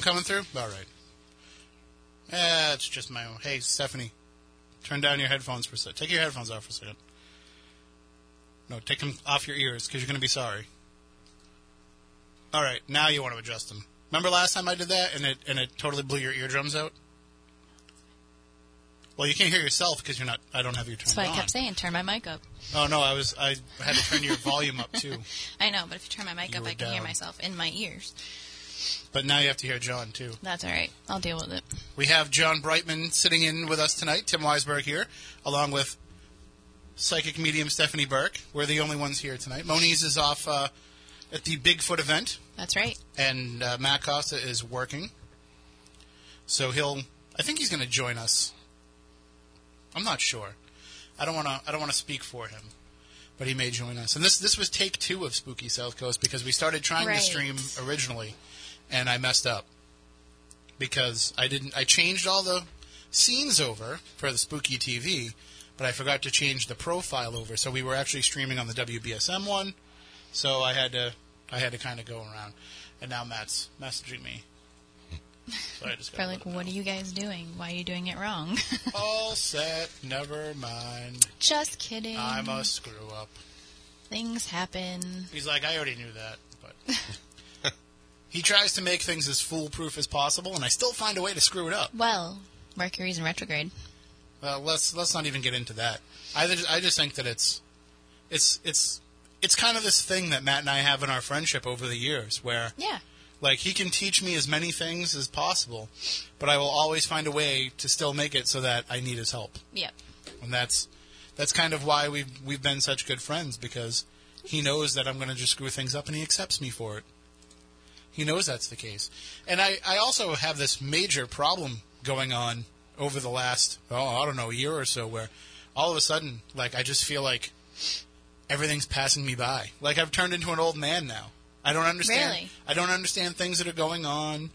I'm coming through? All right. Eh, it's just my own. Hey, Stephanie, turn down your headphones for a second. Take your headphones off for a second. No, take them off your ears because you're going to be sorry. All right, now you want to adjust them. Remember last time I did that and it and it totally blew your eardrums out? Well, you can't hear yourself because you're not. I don't have your turned That's why on. I kept saying, turn my mic up. Oh no, I was. I had to turn your volume up too. I know, but if you turn my mic You up, were I can hear down. myself in my ears. But now you have to hear John too. That's all right. I'll deal with it. We have John Brightman sitting in with us tonight. Tim Weisberg here, along with psychic medium Stephanie Burke. We're the only ones here tonight. Moniz is off uh, at the Bigfoot event, That's right. and uh, Matt Costa is working. So he'll. I think he's going to join us. I'm not sure. I don't want to. I don't want to speak for him, but he may join us. And this this was take two of Spooky South Coast because we started trying Right. to stream originally, and I messed up because I didn't. I changed all the scenes over for the Spooky TV, but I forgot to change the profile over. So we were actually streaming on the WBSM one. So I had to. I had to kind of go around, and now Matt's messaging me. So I just gotta like, what are you guys doing? Why are you doing it wrong? All set. Never mind. Just kidding. I'm a screw up. Things happen. He's like, I already knew that, but he tries to make things as foolproof as possible, and I still find a way to screw it up. Well, Mercury's in retrograde. Well, let's let's not even get into that. I just, I just think that it's it's it's it's kind of this thing that Matt and I have in our friendship over the years, where Yeah. like he can teach me as many things as possible, but I will always find a way to still make it so that I need his help. Yep. and that's that's kind of why we've we've been such good friends because he knows that I'm going to just screw things up and he accepts me for it. He knows that's the case, and I I also have this major problem going on over the last oh I don't know a year or so where all of a sudden like I just feel like everything's passing me by like I've turned into an old man now. I don't understand. Really? I don't understand things that are going on.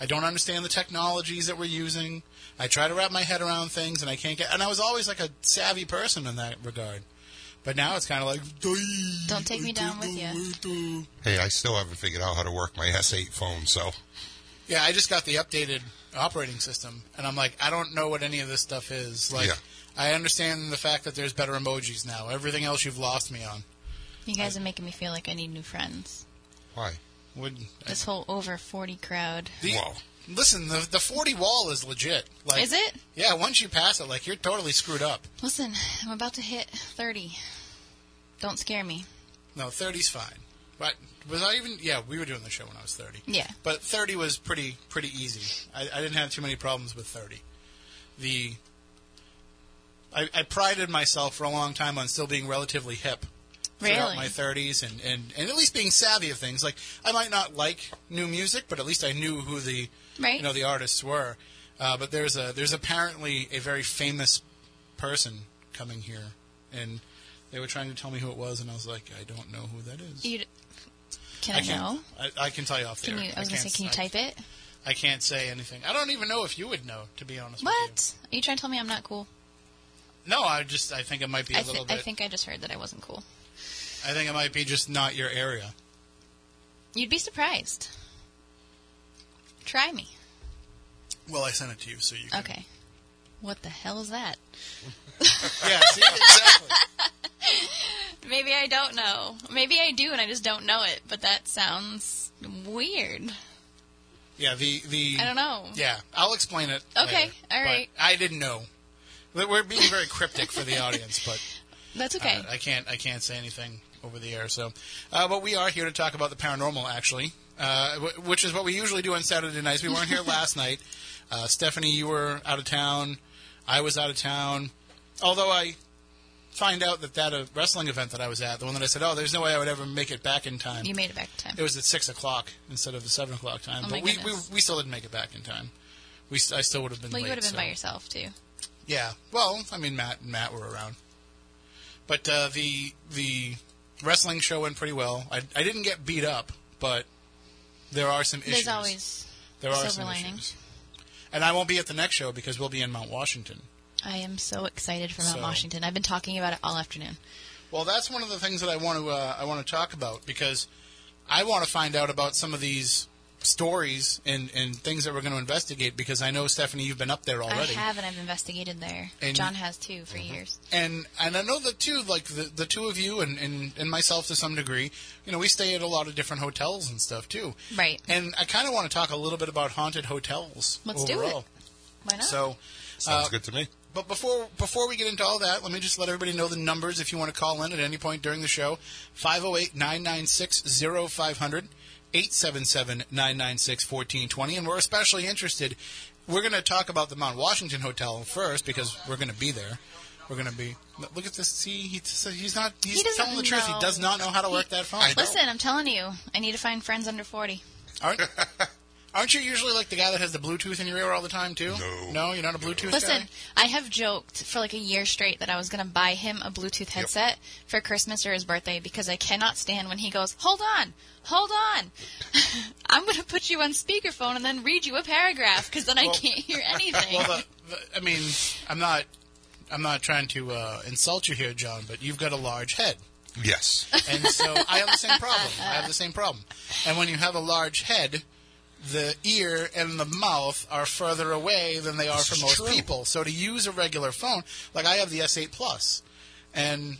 I don't understand the technologies that we're using. I try to wrap my head around things, and I can't get. And I was always like a savvy person in that regard, but now it's kind of like. Don't take me down with you. Hey, I still haven't figured out how to work my S8 phone, so Yeah, I just got the updated operating system, and I'm like, I don't know what any of this stuff is. Like, Yeah. I understand the fact that there's better emojis now. Everything else you've lost me on. You guys are making me feel like I need new friends. why? Would This whole over 40 crowd. the, Whoa. listen? The the 40 wall is legit. Like, Is it? Yeah, once you pass it, like you're totally screwed up. Listen, I'm about to hit 30. Don't scare me. No, 30's fine. But was I even? Yeah, we were doing the show when I was 30. Yeah. But 30 was pretty pretty easy. I, I didn't have too many problems with 30. The I, I prided myself for a long time on still being relatively hip throughout Really? my 30s and, and, and at least being savvy of things. Like I might not like new music, but at least I knew who the Right. you know the artists were. Uh, but there's a there's apparently a very famous person coming here, and they were trying to tell me who it was, and I was like, I don't know who that is. You, can I, I know? I, I can tell you off the Can there. you? I was gonna say, can you type it? I can't say anything. I don't even know if you would know, to be honest with What? Are you trying to tell me I'm not cool? No, I just I think it might be a I, little th- I think I just heard that I wasn't cool. I think it might be just not your area. You'd be surprised. Try me. Well, I sent it to you, so you. Can, Okay. What the hell is that? Yeah. See, exactly. Maybe I don't know. Maybe I do and I just don't know it, but that sounds weird. Yeah. The the. I don't know. Yeah, I'll explain it. Okay, later, all right. But I didn't know. We're we're being very cryptic for the audience, but That's okay. uh, I can't I can't say anything over the air. So, uh, but we are here to talk about the paranormal, actually, uh, w- which is what we usually do on Saturday nights. We weren't here last night. Uh, Stephanie, you were out of town. I was out of town. Although I find out that that uh, wrestling event that I was at, the one that I said, oh, there's no way I would ever make it back in time. you made it back in time. It was at six o'clock instead of the seven o'clock time. Oh but my we, we we still didn't make it back in time. We I still would have been well, you would have been so- by yourself too. yeah. Well, I mean, Matt and Matt were around, but uh, the the wrestling show went pretty well. I, I didn't get beat up, but there are some issues. There's always. there are silver some lining. issues. And I won't be at the next show because we'll be in Mount Washington. I am so excited for Mount So- Washington. I've been talking about it all afternoon. Well, that's one of the things that I want to uh, I want to talk about because I want to find out about some of these stories and, and things that we're going to investigate because I know Stephanie, you've been up there already. I have, and I've investigated there. And- John has too for years. and and I know that too, like the the two of you and, and and myself to some degree, you know, we stay at a lot of different hotels and stuff too. Right. And I kind of want to talk a little bit about haunted hotels. Let's do it. Why not? So, Sounds uh, good to me. but before before we get into all that, let me just let everybody know the numbers if you want to call in at any point during the show. 508-996-0500, 877-996-1420, and we're especially interested. We're going to talk about the Mount Washington Hotel first because we're going to be there. We're going to be. Look at this. See, he, he's not. He's He doesn't telling the truth. He does not know how to work that phone. Listen, I'm telling you, I need to find friends under 40. Aren't, aren't you usually like the guy that has the Bluetooth in your ear all the time too? No. No, you're not a Bluetooth guy? Listen, guy. I have joked for like a year straight that I was going to buy him a Bluetooth headset for Christmas or his birthday because I cannot stand when he goes, "Hold on, hold on, I'm going to put you on speakerphone and then read you a paragraph because then I can't hear anything." Well, the, the, I mean, I'm not. I'm not trying to uh, insult you here, John, but you've got a large head. Yes. And so I have the same problem. I have the same problem. And when you have a large head, the ear and the mouth are further away than they are This for most true. people. So to use a regular phone, like I have the S8 Plus, and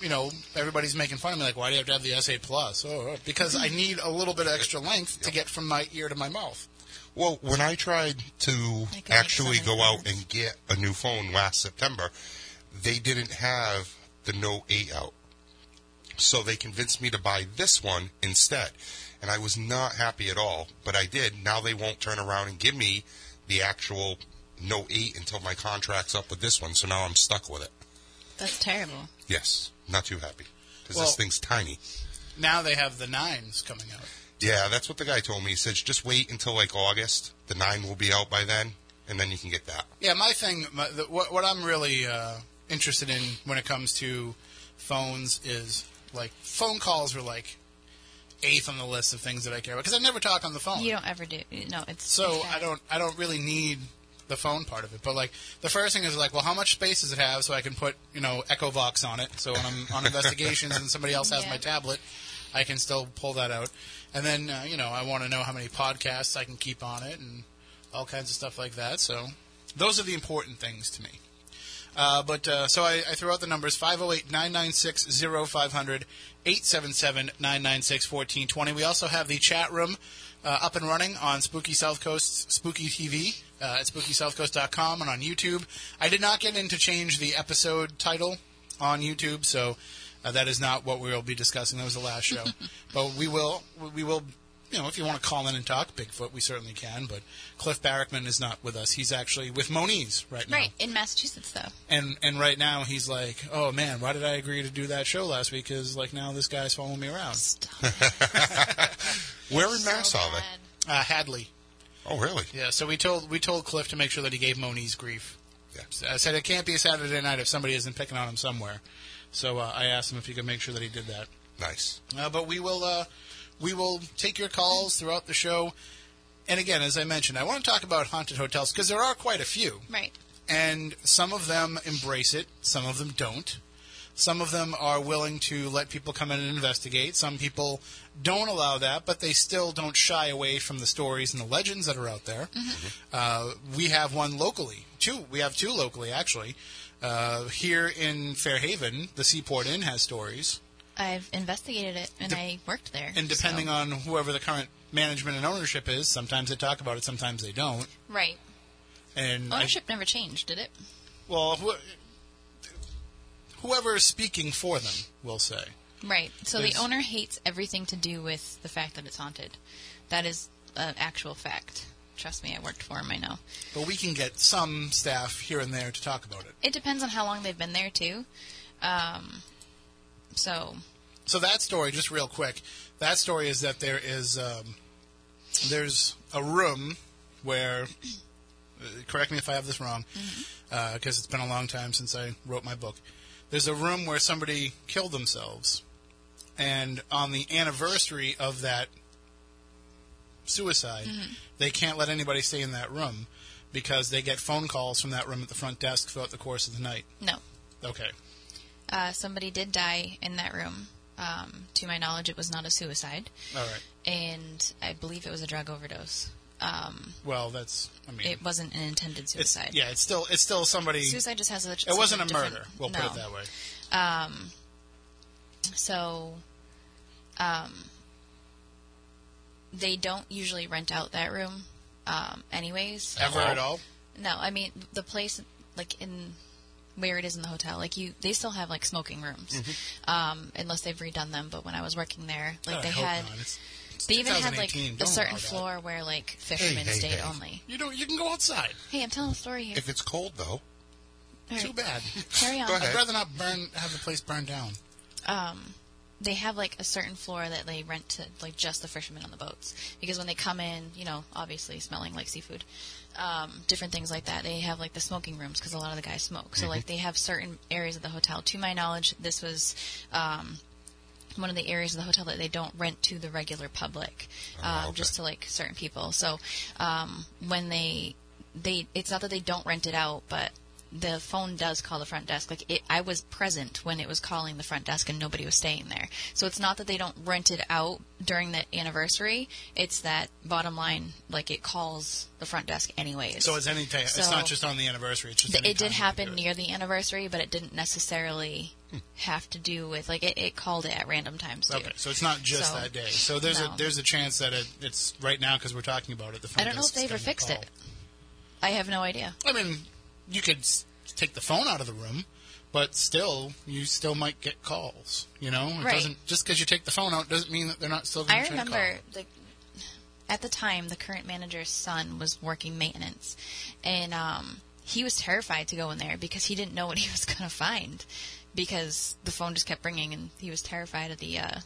you know everybody's making fun of me, like, why do you have to have the S8 Plus? Oh, oh, because I need a little bit of extra length to get from my ear to my mouth. Well, when I tried to Like a actually go out and get a new phone last September, they didn't have the Note 8 out. So they convinced me to buy this one instead. And I was not happy at all, but I did. Now they won't turn around and give me the actual Note 8 until my contract's up with this one, so now I'm stuck with it. That's terrible. Yes, not too happy. Because Well- this thing's tiny. Now they have the nines coming out. Yeah, that's what the guy told me. He says just wait until like August. The 9 will be out by then, and then you can get that. Yeah, my thing, my, the, what, what I'm really uh, interested in when it comes to phones is like phone calls are like eighth on the list of things that I care about because I never talk on the phone. You don't ever do. No, it's so it's. I don't I don't really need the phone part of it. But like the first thing is like, well, how much space does it have so I can put you know EchoVox on it? So when I'm on investigations and somebody else has Yeah. my tablet, I can still pull that out. And then uh, you know I want to know how many podcasts I can keep on it and all kinds of stuff like that. So those are the important things to me. Uh, but uh, so I, I threw out the numbers 508 996 0500 877 996 1420. We also have the chat room uh, up and running on Spooky South Coast Spooky TV uh, at spookysouthcoast.com and on YouTube. I did not get in to change the episode title on YouTube, so uh, that is not what we will be discussing. That was the last show, but we will we will. You know, if you want to call in and talk Bigfoot, we certainly can. But Cliff Barackman is not with us. He's actually with Moniz right now. right in Massachusetts though. And and right now he's like, oh man, why did I agree to do that show last week? Because like now this guy's following me around. Where in Mass are they? Uh, Hadley. Oh, really? Yeah. So we told we told Cliff to make sure that he gave Moniz grief. Yeah. I said it can't be a Saturday night if somebody isn't picking on him somewhere. So uh, I asked him if he could make sure that he did that. Nice. Uh, but we will uh, we will take your calls throughout the show. And again, as I mentioned, I want to talk about haunted hotels because there are quite a few. Right. and some of them embrace it, some of them don't. Some of them are willing to let people come in and investigate. Some people don't allow that, but they still don't shy away from the stories and the legends that are out there. Uh, we have one locally, two. We have two locally, actually. Uh, here in Fairhaven, the Seaport Inn has stories, I've investigated it and De- I worked there. and depending so- on whoever the current management and ownership is, sometimes they talk about it, sometimes they don't. right And I- ownership never changed, did it? well, who, whoever is speaking for them will say. Right. So There's- the owner hates everything to do with the fact that it's haunted. That is an actual fact. Trust me, I worked for him. I know. But we can get some staff here and there to talk about it. It depends on how long they've been there too. Um, so So that story, just real quick, that story is that there is um, there's a room where, uh, correct me if I have this wrong, because it's been a long time since I wrote my book. There's a room where somebody killed themselves, and on the anniversary of that suicide, they can't let anybody stay in that room because they get phone calls from that room at the front desk throughout the course of the night. no, Okay. Uh, somebody did die in that room Um, to my knowledge, it was not a suicide, All right. and I believe it was a drug overdose. Um, Well, that's. I mean, it wasn't an intended it's suicide. yeah. It's still it's still somebody. Suicide just has a. it wasn't a murder. We'll no. put it that way. Um, so, um, they don't usually rent out that room, um, anyways. Ever at all? No, I mean the place, like in where it is in the hotel, like you, they still have like smoking rooms, um, unless they've redone them. But when I was working there, like Mm-hmm. They had, not. It's, it's they even had like a certain allow that. floor where like fishermen hey, stayed hey. only. You don't. You can go outside. Hey, I'm telling a story here. If it's cold though, All Too bad. carry on. I'd rather not burn. Have the place burned down. um, they have like a certain floor that they rent to like just the fishermen on the boats because when they come in, you know, obviously smelling like seafood, um, different things like that. They have like the smoking rooms because a lot of the guys smoke. So like they have certain areas of the hotel. To my knowledge, this was. Um, one of the areas of the hotel that they don't rent to the regular public, Oh, um, okay. just to like certain people. So um, when they they, it's not that they don't rent it out, but the phone does call the front desk. Like it, I was present when it was calling the front desk, and nobody was staying there. So it's not that they don't rent it out during the anniversary. It's that bottom line, like it calls the front desk anyways. So it's any time. it's not just on the anniversary. It's just. Th- it did happen near the anniversary, but it didn't necessarily hmm. have to do with like it, it called it at random times too. Okay, so it's not just So, that day. So there's no. a there's a chance that it, it's right now because we're talking about it. The front I don't know if they ever fixed call. it. I have no idea. I mean, you could s- take the phone out of the room, but still, you still might get calls. You know, it Right. doesn't just because you take the phone out doesn't mean that they're not still going I to try to remember call. the at the time the current manager's son was working maintenance, and um, he was terrified to go in there because he didn't know what he was going to find because the phone just kept ringing, and he was terrified of the uh,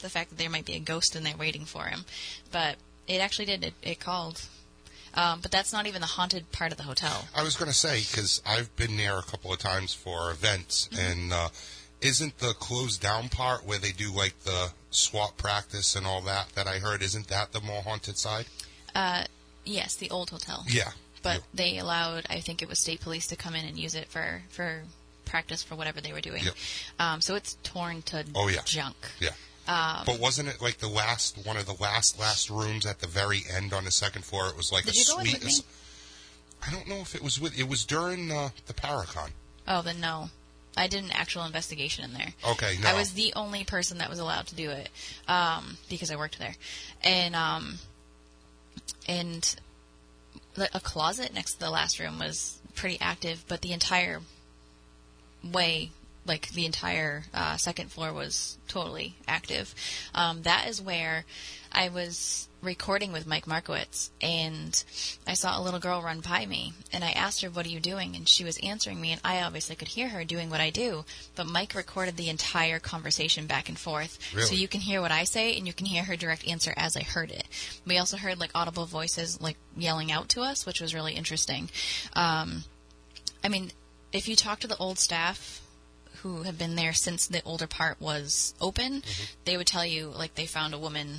the fact that there might be a ghost in there waiting for him. But it actually did. It, it called. Um, but that's not even the haunted part of the hotel. I was going to say because I've been there a couple of times for events, and uh, isn't the closed down part where they do like the SWAT practice and all that that I heard? Isn't that the more haunted side? Uh, yes, the old hotel. Yeah, but they allowed I think it was state police to come in and use it for for practice for whatever they were doing. Yep. Um, so it's torn to Oh, yeah. junk. yeah. Um, but wasn't it like the last one of the last last rooms at the very end on the second floor? It was like a suite. I don't know if it was with. It was during uh, the Paracon. Oh, then no. I did an actual investigation in there. Okay, no. I was the only person that was allowed to do it um, because I worked there, and um, and a closet next to the last room was pretty active, but the entire way, like the entire uh, second floor, was totally active. Um, that is where I was recording with Mike Markowitz, and I saw a little girl run by me, and I asked her, "What are you doing?" And she was answering me, and I obviously could hear her doing what I do, but Mike recorded the entire conversation back and forth, so you can hear what I say, and you can hear her direct answer as I heard it. We also heard like audible voices like yelling out to us, which was really interesting. Um, I mean, if you talk to the old staff who have been there since the older part was open, they would tell you like they found a woman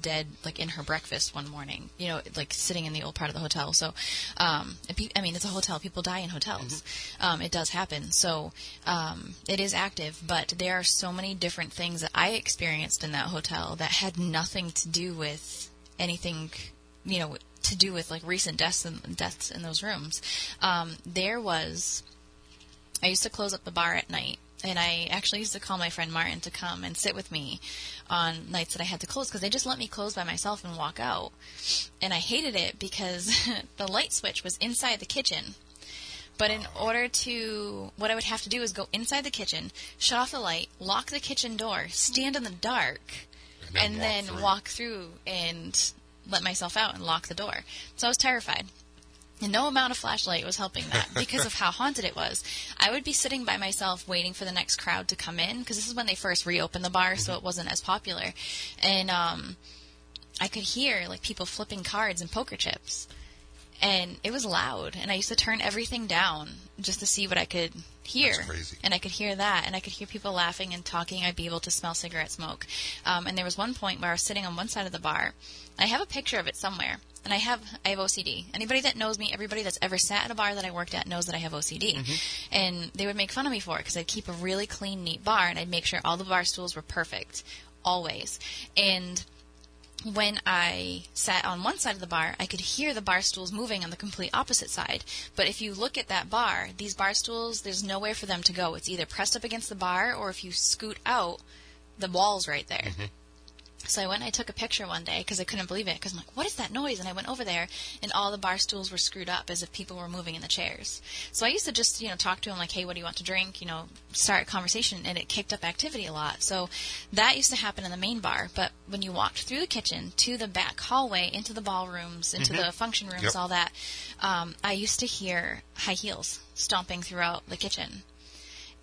dead like in her breakfast one morning you know like sitting in the old part of the hotel. So um pe- i mean it's a hotel. People die in hotels. Um it does happen. So um it is active but there are so many different things that i experienced in that hotel that had nothing to do with anything you know to do with like recent deaths and deaths in those rooms. Um there was I used to close up the bar at night, and I actually used to call my friend Martin to come and sit with me on nights that I had to close because they just let me close by myself and walk out. And I hated it because the light switch was inside the kitchen. But in order to, what I would have to do is go inside the kitchen, shut off the light, lock the kitchen door, stand in the dark, and walk then through. walk through and let myself out and lock the door. So I was terrified. And no amount of flashlight was helping that because of how haunted it was. I would be sitting by myself waiting for the next crowd to come in because this is when they first reopened the bar, so it wasn't as popular. And um, I could hear like people flipping cards and poker chips. And it was loud, and I used to turn everything down just to see what I could hear. That's crazy. And I could hear that, and I could hear people laughing and talking. I'd be able to smell cigarette smoke. Um, and there was one point where I was sitting on one side of the bar. I have a picture of it somewhere. And I have I have OCD. Anybody that knows me, everybody that's ever sat at a bar that I worked at knows that I have OCD. And they would make fun of me for it because I'd keep a really clean, neat bar, and I'd make sure all the bar stools were perfect, always. And when I sat on one side of the bar, I could hear the bar stools moving on the complete opposite side. But if you look at that bar, these bar stools, there's nowhere for them to go. It's either pressed up against the bar, or if you scoot out, the wall's right there. Mm-hmm. So I went and I took a picture one day because I couldn't believe it because I'm like, what is that noise? And I went over there and all the bar stools were screwed up as if people were moving in the chairs. So I used to just, you know, talk to them like, hey, what do you want to drink? You know, start a conversation and it kicked up activity a lot. So that used to happen in the main bar. But when you walked through the kitchen to the back hallway, into the ballrooms, into the function rooms, Yep. all that, um, I used to hear high heels stomping throughout the kitchen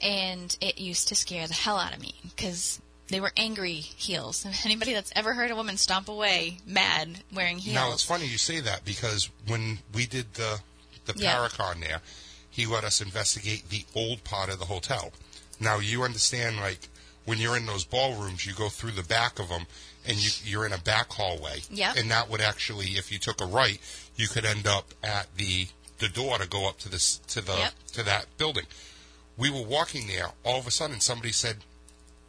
and it used to scare the hell out of me because they were angry heels. Anybody that's ever heard a woman stomp away mad wearing heels? Now it's funny you say that because when we did the the Yeah. Paracon there, he let us investigate the old part of the hotel. Now you understand, like when you're in those ballrooms, you go through the back of them, and you, you're in a back hallway. Yep. And that would actually, if you took a right, you could end up at the the door to go up to this to the Yep. to that building. We were walking there. All of a sudden, somebody said,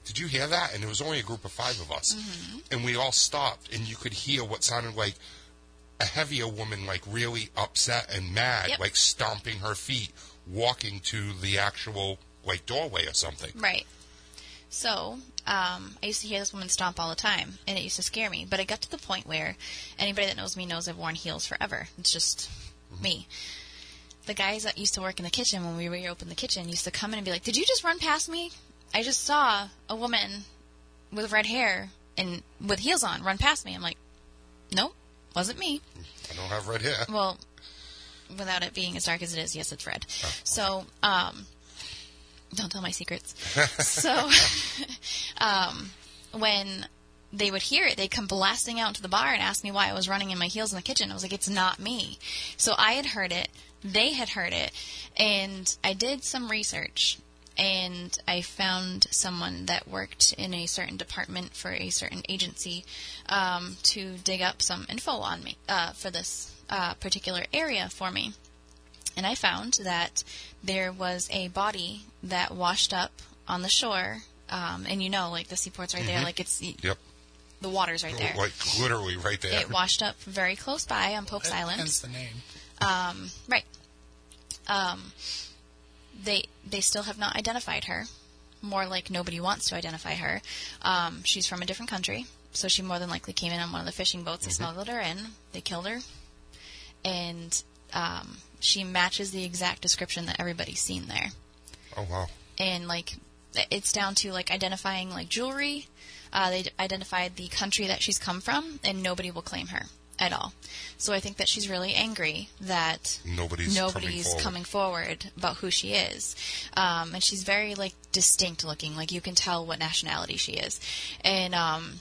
did you hear that? And there was only a group of five of us. Mm-hmm. And we all stopped, and you could hear what sounded like a heavier woman, like really upset and mad, Yep. like stomping her feet, walking to the actual like doorway or something. Right. So, um, I used to hear this woman stomp all the time, and it used to scare me. But it got to the point where anybody that knows me knows I've worn heels forever. It's just me. The guys that used to work in the kitchen when we reopened the kitchen used to come in and be like, "Did you just run past me? I just saw a woman with red hair and with heels on run past me." I'm like, "Nope, wasn't me." I don't have red hair. Well, without it being as dark as it is, yes, it's red. So, um, don't tell my secrets. so, um, when they would hear it, they'd come blasting out to the bar and ask me why I was running in my heels in the kitchen. I was like, it's not me. So I had heard it, they had heard it, and I did some research. And I found someone that worked in a certain department for a certain agency um, to dig up some info on me uh, for this uh, particular area for me. And I found that there was a body that washed up on the shore. Um, and you know, like the seaport's right there, like it's Yep. the water's right there. Like literally right there. It washed up very close by on Pope's Island. Hence the name. Um, right. Um, they they still have not identified her. More like nobody wants to identify her. Um, she's from a different country, so she more than likely came in on one of the fishing boats. They smuggled her in. They killed her, and um, she matches the exact description that everybody's seen there oh wow. and like it's down to like identifying like jewelry. Uh, they d- identified the country that she's come from, and nobody will claim her at all. So I think that she's really angry that Nobody's nobody's coming coming forward. forward. about who she is, um, and she's very like distinct looking. Like you can tell what nationality she is, and um,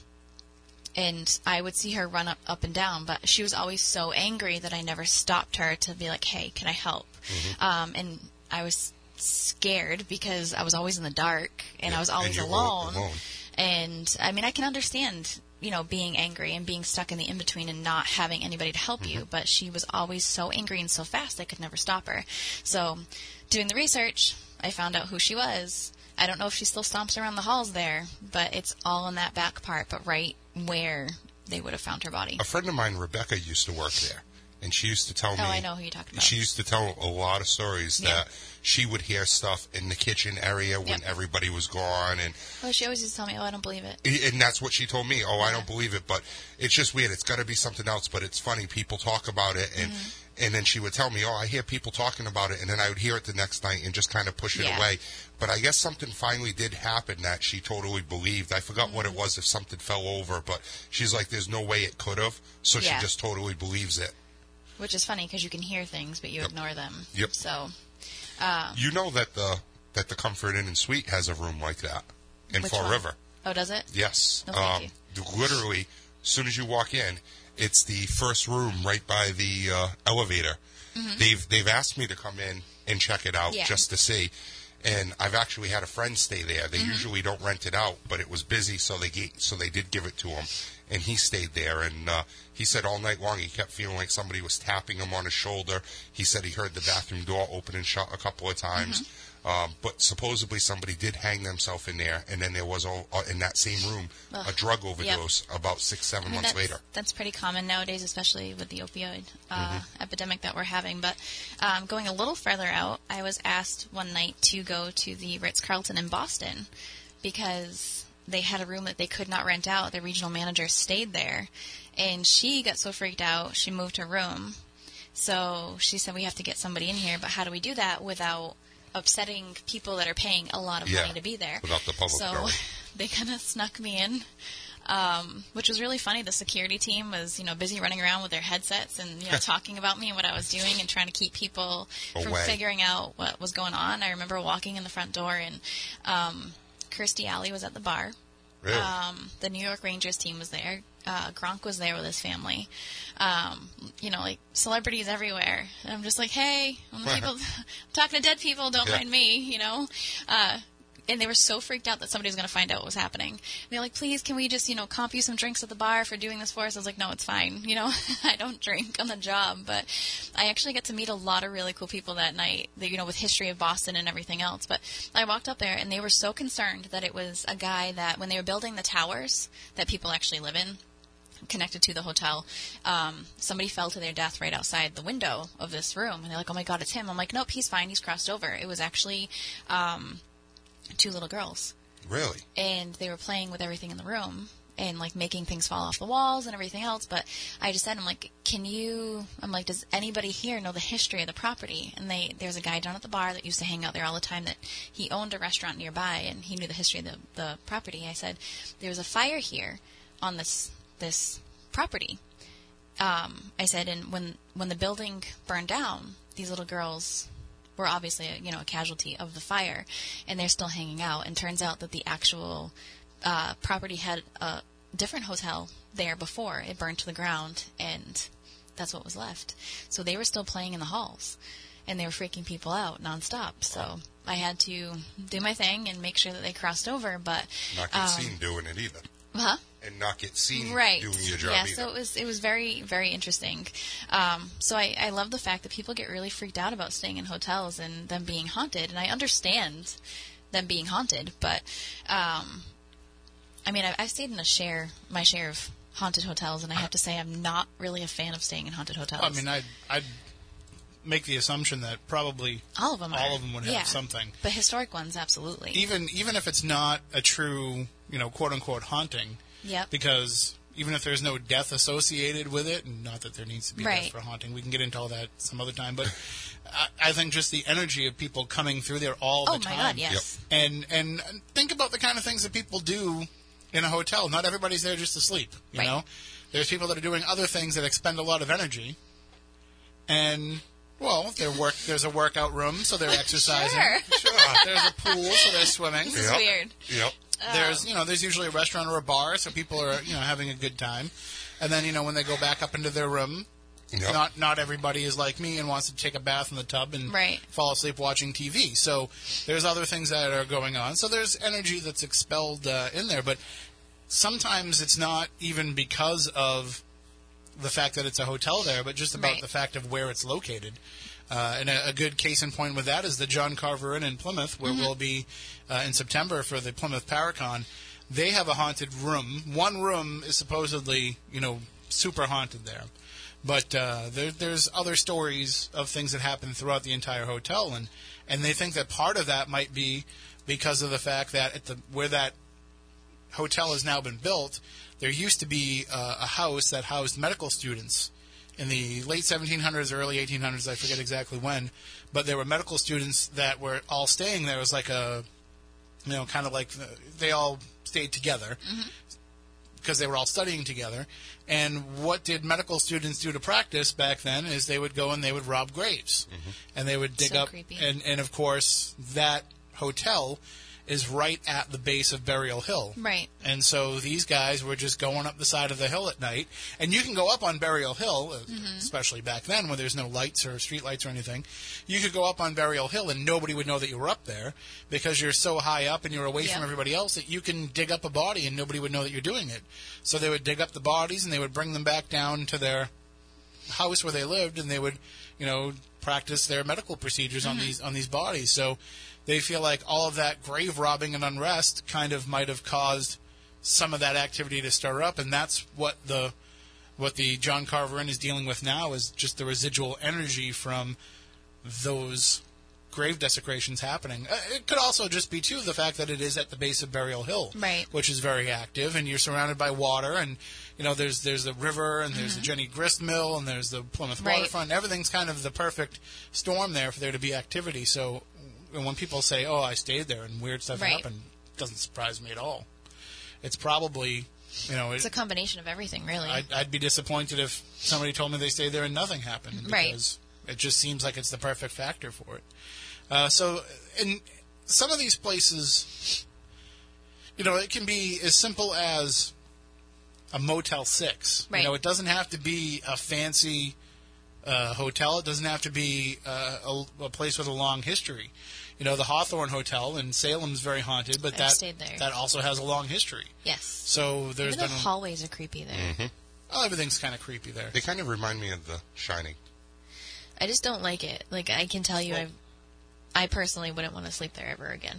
and I would see her run up up and down, but she was always so angry that I never stopped her to be like, "Hey, can I help?" Mm-hmm. Um, and I was scared because I was always in the dark and Yeah, I was always alone. alone. And I mean, I can understand, you know, being angry and being stuck in the in between and not having anybody to help Mm-hmm. you. But she was always so angry and so fast, I could never stop her. So, doing the research, I found out who she was. I don't know if she still stomps around the halls there, but it's all in that back part, but right where they would have found her body. A friend of mine, Rebecca, used to work there, and she used to tell me. Oh, I know who you're talking about. She used to tell a lot of stories Yeah. that she would hear stuff in the kitchen area when Yep. everybody was gone, and Oh, she always used to tell me, "Oh, I don't believe it." and that's what she told me. Oh, I don't believe it, but it's just weird. It's got to be something else. But it's funny. People talk about it, and Mm-hmm. and then she would tell me, oh, I hear people talking about it, and then I would hear it the next night and just kind of push it Yeah. away. But I guess something finally did happen that she totally believed. I forgot what it Mm-hmm. was if something fell over, but she's like, there's no way it could have, so Yeah. she just totally believes it. Which is funny because you can hear things, but you Yep. ignore them. Yep. So, You know that the that the Comfort Inn and Suite has a room like that in Fall one? River. oh, does it? Yes. No, um, literally, as soon as you walk in, it's the first room right by the uh, elevator. They've they've asked me to come in and check it out Mm-hmm. Yeah. just to see. And I've actually had a friend stay there. They Mm-hmm. usually don't rent it out, but it was busy, so they ga- so they did give it to him, and he stayed there. And uh, he said all night long he kept feeling like somebody was tapping him on his shoulder. He said he heard the bathroom door open and shut a couple of times. Mm-hmm. Um, but supposedly somebody did hang themselves in there, and then there was all, uh, in that same room a drug overdose about six, seven I mean, months that's, later. That's pretty common nowadays, especially with the opioid uh, Mm-hmm. epidemic that we're having. But um, going a little further out, I was asked one night to go to the Ritz Carlton in Boston because they had a room that they could not rent out. The regional manager stayed there, and she got so freaked out, she moved her room. So she said, "We have to get somebody in here, but how do we do that without upsetting people that are paying a lot of Yeah, money to be there?" without the public So knowing. they kind of snuck me in um, which was really funny. The security team was, you know, busy running around with their headsets and you know talking about me and what I was doing and trying to keep people from figuring out what was going on. I remember walking in the front door and um, Kirstie Alley was at the bar. Really? Um, the New York Rangers team was there. Uh, Gronk was there with his family. Um, you know, like celebrities everywhere. And I'm just like, hey, I'm the people, I'm talking to dead people. Don't Yeah. mind me. You know. Uh, and they were so freaked out that somebody was going to find out what was happening. And they're like, please, can we just, you know, comp you some drinks at the bar for doing this for us? I was like, no, it's fine. You know, I don't drink on the job, but I actually got to meet a lot of really cool people that night, that, you know, with history of Boston and everything else. But I walked up there and they were so concerned that it was a guy that when they were building the towers that people actually live in, connected to the hotel, um, somebody fell to their death right outside the window of this room. And they're like, oh my God, it's him. I'm like, nope, he's fine. He's crossed over. It was actually um, two little girls. really? And they were playing with everything in the room and like making things fall off the walls and everything else. But I just said, I'm like, can you, I'm like, does anybody here know the history of the property? And they, there's a guy down at the bar that used to hang out there all the time that he owned a restaurant nearby and he knew the history of the, the property. I said, there was a fire here on this, this property. Um, I said, and when, when the building burned down, these little girls were obviously a, you know a casualty of the fire, and they're still hanging out. And turns out that the actual uh, property had a different hotel there before it burned to the ground, and that's what was left. So they were still playing in the halls, and they were freaking people out nonstop. So I had to do my thing and make sure that they crossed over. But Not um, seen doing it either. Huh? And not get seen right doing your job yeah either. so it was it was very very interesting um, so I, I love the fact that people get really freaked out about staying in hotels and them being haunted and i understand them being haunted but um, i mean I've, I've stayed in a share my share of haunted hotels and i have to say i'm not really a fan of staying in haunted hotels I mean, I'd, I'd make the assumption that probably all of them all are. of them would have yeah. something. but historic ones absolutely Even even if it's not a true, you know, quote unquote haunting, yep because even if there's no death associated with it, and not that there needs to be Right. death for haunting, we can get into all that some other time. But I, I think just the energy of people coming through there all oh the my time, god yes and and think about the kind of things that people do in a hotel. Not everybody's there just to sleep. You Right. know, there's people that are doing other things that expend a lot of energy, and well, their work. There's a workout room, so they're exercising. Sure. Sure. There's a pool, so they're swimming. this is Yep. weird Yep. There's you know there's usually a restaurant or a bar, so people are you know having a good time. And then you know when they go back up into their room, Yep. not not everybody is like me and wants to take a bath in the tub and Right. fall asleep watching TV. So there's other things that are going on. So there's energy that's expelled uh, in there, but sometimes it's not even because of the fact that it's a hotel there, but just about Right. the fact of where it's located. Uh, and a, a good case in point with that is the John Carver Inn in Plymouth, where we'll be uh, in September for the Plymouth Paracon. They have a haunted room. One room is supposedly, you know, super haunted there. But uh, there, there's other stories of things that happen throughout the entire hotel, and and they think that part of that might be because of the fact that at the where that hotel has now been built, there used to be uh, a house that housed medical students in the late 1700s, early 1800s. I forget exactly when, but there were medical students that were all staying there. It was like a, you know, kind of like they all stayed together mm-hmm. because they were all studying together. And what did medical students do to practice back then is they would go and they would rob graves. Mm-hmm. And they would dig So up creepy. and and of course that hotel is right at the base of Burial Hill. Right. And so these guys were just going up the side of the hill at night. And you can go up on Burial Hill, uh, especially back then when there's no lights or street lights or anything. You could go up on Burial Hill and nobody would know that you were up there because you're so high up and you're away from everybody else that you can dig up a body and nobody would know that you're doing it. So they would dig up the bodies and they would bring them back down to their house where they lived and they would, you know, practice their medical procedures on these on these bodies. So they feel like all of that grave robbing and unrest kind of might have caused some of that activity to stir up, and that's what the what the John Carver Inn is dealing with now is just the residual energy from those grave desecrations happening. Uh, It could also just be too the fact that it is at the base of Burial Hill, Right. which is very active, and you're surrounded by water, and you know there's there's the river, and there's the Jenney Grist Mill, and there's the Plymouth Mm-hmm. Right. waterfront. Everything's kind of the perfect storm there for there to be activity. So and when people say, "Oh, I stayed there and weird stuff Right. happened," doesn't surprise me at all. It's probably, you know, it, It's a combination of everything, really. I'd, I'd be disappointed if somebody told me they stayed there and nothing happened Right. because it just seems like it's the perfect factor for it. Uh, so, in some of these places, you know, it can be as simple as a Motel Six. Right. You know, it doesn't have to be a fancy uh, hotel. It doesn't have to be uh, a, a place with a long history. You know, the Hawthorne Hotel in Salem's very haunted, but I've that there. that also has a long history. yes. So there's Even the been a, hallways are creepy there. well, everything's kind of creepy there. They kind of remind me of The Shining. I just don't like it. Like I can tell you, I, I personally wouldn't want to sleep there ever again.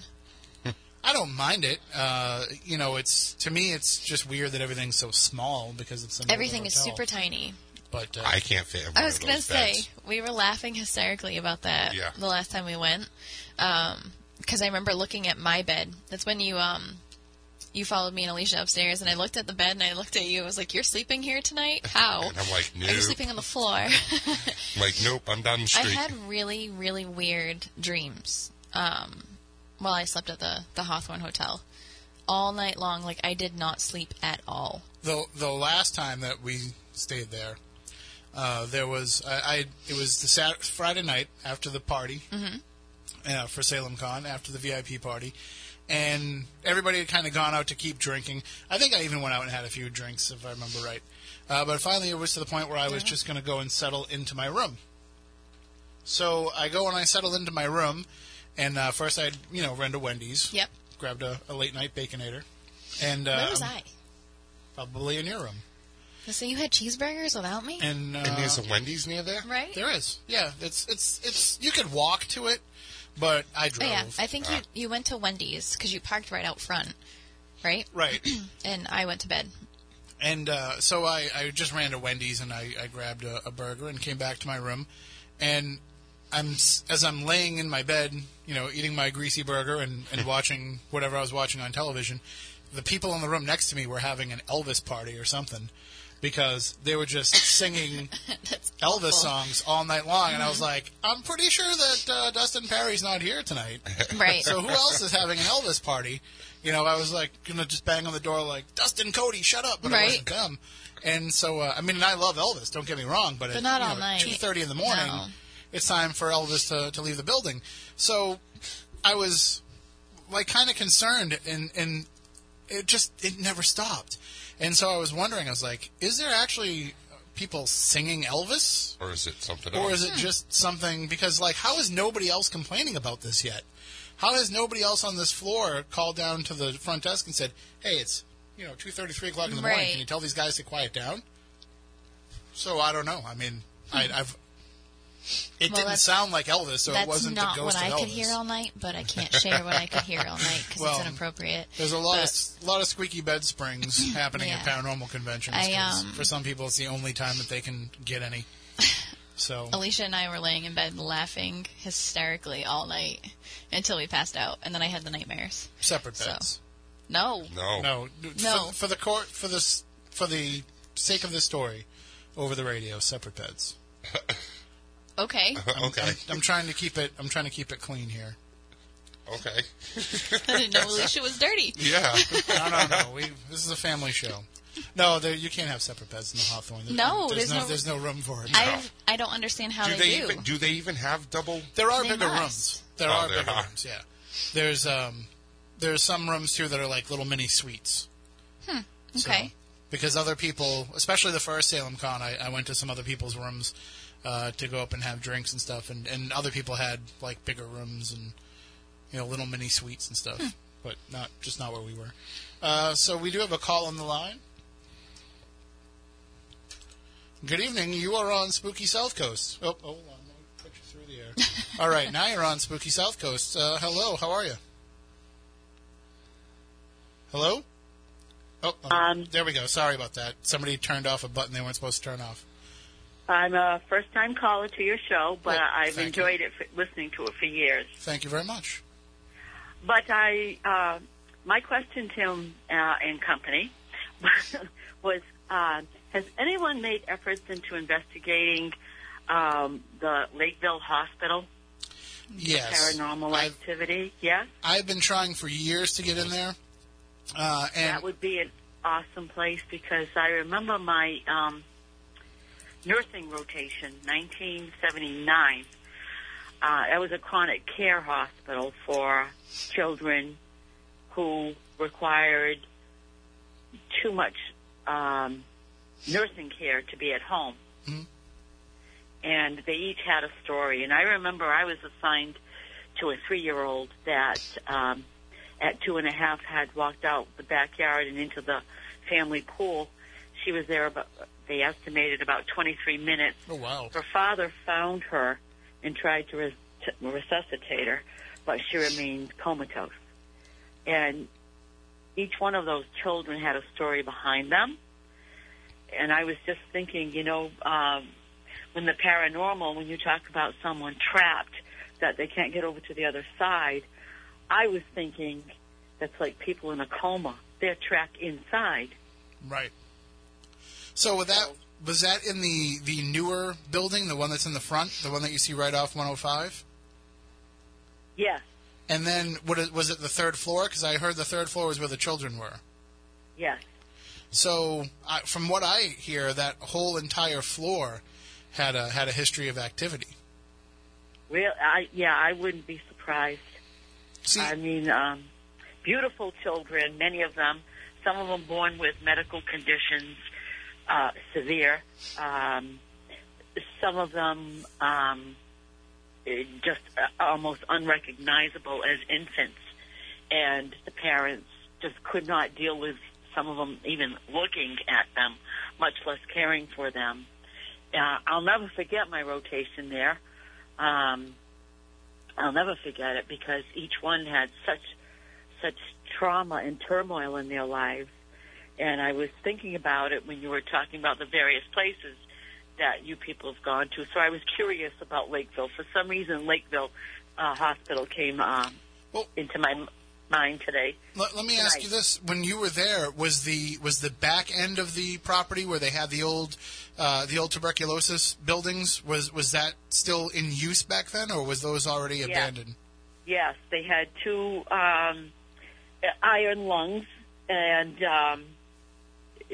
I don't mind it. Uh, you know, it's to me, it's just weird that everything's so small because it's Everything is super tiny. But uh, I can't fit I was gonna say beds. we were laughing hysterically about that Yeah. the last time we went, because I remember looking at my bed. That's when you um you followed me and Alicia upstairs, and I looked at the bed and I looked at you. I was like, "You're sleeping here tonight? How? And I'm like, Are you sleeping on the floor?" I'm like, nope, I'm down the street. I had really, really weird dreams um, while I slept at the the Hawthorne Hotel all night long. Like I did not sleep at all. the the last time that we stayed there, uh, there was I, I it was the Sat- Friday night after the party uh, for Salem Con after the VIP party, and everybody had kind of gone out to keep drinking. I think I even went out and had a few drinks if I remember right. Uh, but finally, it was to the point where I was just going to go and settle into my room. So I go and I settle into my room, and uh, first I you know ran to Wendy's, Yep. grabbed a, a late night baconator, and uh, Where was I? probably in your room. So you had cheeseburgers without me? And, uh, and there's a Wendy's near there? right? there is, yeah. It's it's it's you could walk to it, but I Oh, drove. yeah, I think you you went to Wendy's because you parked right out front, right? right. And I went to bed. And uh, so I, I just ran to Wendy's and I, I grabbed a, a burger and came back to my room. And I'm as I'm laying in my bed, you know, eating my greasy burger and, and watching whatever I was watching on television, the people in the room next to me were having an Elvis party or something because they were just singing Elvis songs all night long. And I was like, I'm pretty sure that uh, Dustin Pari's not here tonight. Right. So who else is having an Elvis party? You know, I was like gonna just bang on the door like Dustin Cody, shut up, but it wasn't them. And so, uh, I mean, and I love Elvis. Don't get me wrong, but, But at not all know, night. two thirty in the morning, No. it's time for Elvis to, to leave the building. So I was like kind of concerned, and and it just it never stopped. And so I was wondering, I was like, is there actually people singing Elvis? Or is it something Or is it just something because like how is nobody else complaining about this yet? How has nobody else on this floor called down to the front desk and said, "Hey, it's you know two thirty, three o'clock in the morning. Right. Can you tell these guys to quiet down?" So I don't know. I mean, I, I've it Well, didn't sound like Elvis, so it That's wasn't not the what ghost I of Elvis. could hear all night, but I can't share what I could hear all night because Well, it's inappropriate. There's a lot But- of lot of squeaky bed springs happening at paranormal conventions. I, 'cause um, for some people, it's the only time that they can get any. So Alicia and I were laying in bed laughing hysterically all night until we passed out, and then I had the nightmares. separate So- beds. No, no. No, No. For, for the court, for this, for the sake of the story, over the radio, separate beds. okay, okay. I'm, I'm trying to keep it. I'm trying to keep it clean here. okay. I didn't know Alicia was dirty. Yeah. No, no, no. We this is a family show. No, there, you can't have separate beds in the Hawthorne. There- No, there's, there's no, no- there's no room for it. I I don't understand how do they, they do. even do they even have double? There are They bigger must. rooms. There Oh, are there bigger are. rooms. Yeah. There's um, there's some rooms too that are like little mini suites. So- Okay. because other people, especially the first Salem Con, I, I went to some other people's rooms uh, to go up and have drinks and stuff, and, and other people had like bigger rooms and you know little mini suites and stuff, but not just not where we were. Uh, so we do have a call on the line. Good evening. You are on Spooky South Coast. Oh, hold on. Let me put you through the air. All right, now you're on Spooky South Coast. Uh, hello. How are you? Hello. Oh, oh, Um, there we go. Sorry about that. Somebody turned off a button they weren't supposed to turn off. I'm a first time caller to your show, but Oh, I've enjoyed it for, listening to it for years. Thank you very much. But I, uh, my question, Tim uh, and company, was: uh, Has anyone made efforts into investigating um, the Lakeville Hospital Yes. paranormal I've, activity? Yes, I've been trying for years to get in there. Uh, and that would be an awesome place because I remember my um, nursing rotation, 1979. Uh, that was a chronic care hospital for children who required too much um, nursing care to be at home. Mhm. And they each had a story. And I remember I was assigned to a three-year-old that um, at two and a half had walked out the backyard and into the family pool. She was there about, they estimated about 23 minutes. oh wow. Her father found her and tried to res- resuscitate her, but she remained comatose. And each one of those children had a story behind them. And I was just thinking, you know, um, when the paranormal, when you talk about someone trapped, that they can't get over to the other side, I was thinking that's like people in a coma. They're trapped inside. Right. So with that was that in the the newer building, the one that's in the front, the one that you see right off 105? Yes, And then what was it the third floor? Because I heard the third floor was where the children were. yes. So I, from what I hear, that whole entire floor had a had a history of activity. Real, I yeah, I wouldn't be surprised. See, I mean, um, beautiful children, many of them, some of them born with medical conditions, uh, severe. Um, some of them um, just uh, almost unrecognizable as infants, and the parents just could not deal with some of them even looking at them, much less caring for them. Uh, I'll never forget my rotation there. Um, I'll never forget it because each one had such such trauma and turmoil in their lives. And I was thinking about it when you were talking about the various places that you people have gone to. So I was curious about Lakeville. For some reason, Lakeville uh, Hospital came um, Well- into my mind today. let, let me ask you this: When you were there, was the was the back end of the property where they had the old uh, the old tuberculosis buildings was was that still in use back then, or was those already abandoned? Yes, they had two um, iron lungs, and um,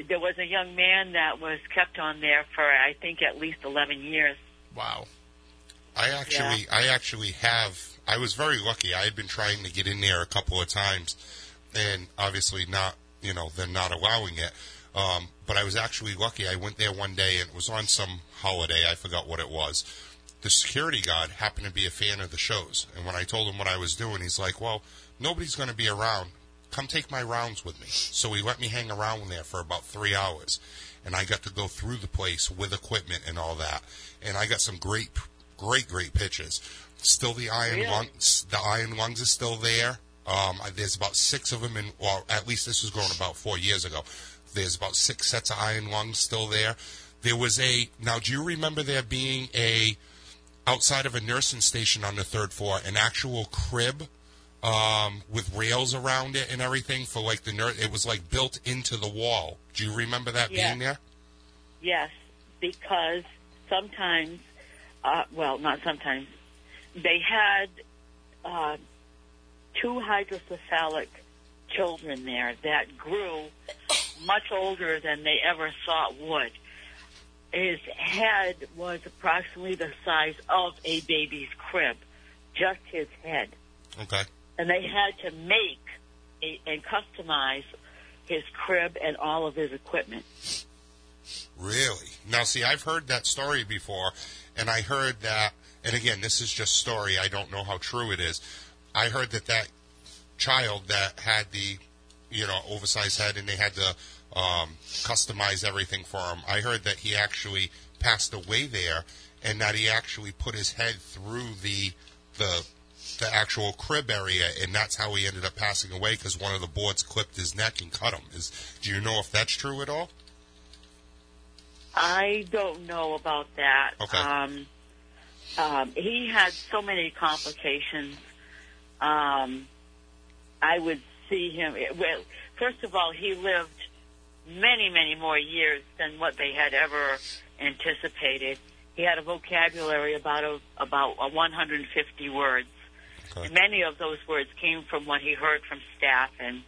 there was a young man that was kept on there for I think at least eleven years. Wow. I actually, I actually have. I was very lucky. I had been trying to get in there a couple of times, and obviously not. You know, they're not allowing it. Um, but I was actually lucky. I went there one day, and it was on some holiday. I forgot what it was. The security guard happened to be a fan of the shows, and when I told him what I was doing, he's like, "Well, nobody's going to be around. Come take my rounds with me." So he let me hang around there for about three hours, and I got to go through the place with equipment and all that, and I got some great great, great pitches. Still, the iron Really? lungs. The iron lungs is still there. Um, there's about six of them in. Well, at least this was grown about four years ago. There's about six sets of iron lungs still there. There was a. Now, do you remember there being a outside of a nursing station on the third floor, an actual crib um, with rails around it and everything for like the nurse? It was like built into the wall. Do you remember that Yeah. being there? Yes, because sometimes, uh, well, not sometimes, they had uh, two hydrocephalic children there that grew much older than they ever thought would. His head was approximately the size of a baby's crib, just his head. Okay. And they had to make a, and customize his crib and all of his equipment. Really? Now, see, I've heard that story before, and I heard that, and again, this is just story. I don't know how true it is. I heard that that child that had the, you know, oversized head, and they had to um, customize everything for him. I heard that he actually passed away there, and that he actually put his head through the the the actual crib area, and that's how he ended up passing away because one of the boards clipped his neck and cut him. Is do you know if that's true at all? I don't know about that. Okay. Um, um, he had so many complications. Um, I would see him. Well, first of all, he lived many, many more years than what they had ever anticipated. He had a vocabulary about a, about a 150 words. Okay. Many of those words came from what he heard from staff and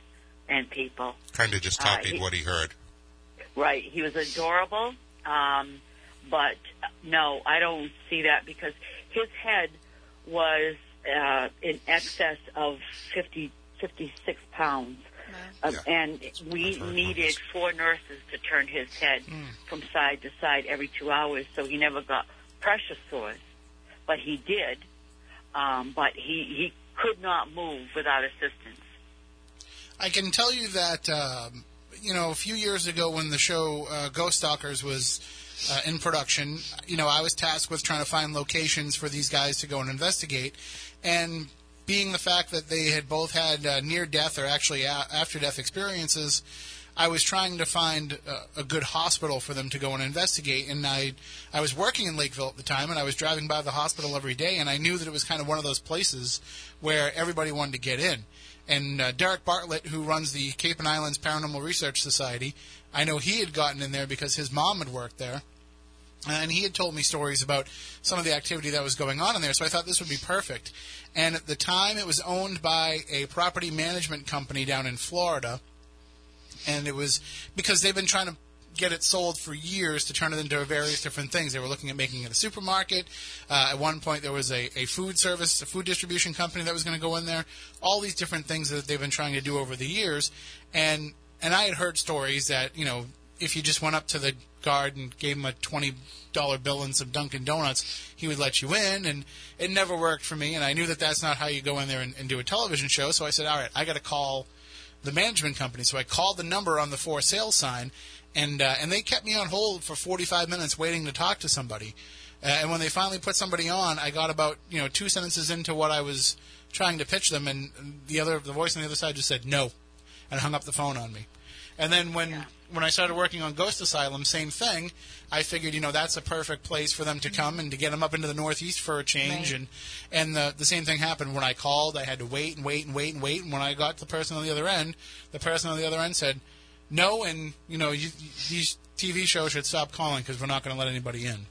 and people. Kind of just Uh, copied he- what he heard. Right. He was adorable. Um, but no, I don't see that because his head was uh, in excess of 50, 56 pounds. Uh, Yeah. And we needed numbers. four nurses to turn his head from side to side every two hours, so he never got pressure sores. But he did. Um, but he, he could not move without assistance. I can tell you that um, you know a few years ago when the show uh, Ghost Stalkers was uh, in production, you know I was tasked with trying to find locations for these guys to go and investigate, and being the fact that they had both had uh, near death or actually a- after death experiences. I was trying to find uh, a good hospital for them to go and investigate, and I I was working in Lakeville at the time, and I was driving by the hospital every day, and I knew that it was kind of one of those places where everybody wanted to get in. And uh, Derek Bartlett, who runs the Cape and Islands Paranormal Research Society, I know he had gotten in there because his mom had worked there. And he had told me stories about some of the activity that was going on in there, so I thought this would be perfect. And at the time, it was owned by a property management company down in Florida. And it was because they've been trying to get it sold for years to turn it into various different things. They were looking at making it a supermarket. Uh, at one point, there was a, a food service, a food distribution company that was going to go in there. All these different things that they've been trying to do over the years. And and I had heard stories that you know if you just went up to the guard and gave him a twenty dollar bill and some Dunkin' Donuts, he would let you in. And it never worked for me. And I knew that that's not how you go in there and, and do a television show. So I said, all right, I got to call the management company. So I called the number on the for sale sign, and uh, and they kept me on hold for 45 minutes waiting to talk to somebody. Uh, and when they finally put somebody on, I got about you know two sentences into what I was trying to pitch them, and the other the voice on the other side just said no, and hung up the phone on me. And then when when I started working on Ghost Asylum, same thing. I figured, you know, that's a perfect place for them to come and to get them up into the Northeast for a change. Right. And and the the same thing happened when I called. I had to wait and wait and wait and wait. And when I got the person on the other end, the person on the other end said, "No, and you know, you, these TV shows should stop calling because we're not going to let anybody in."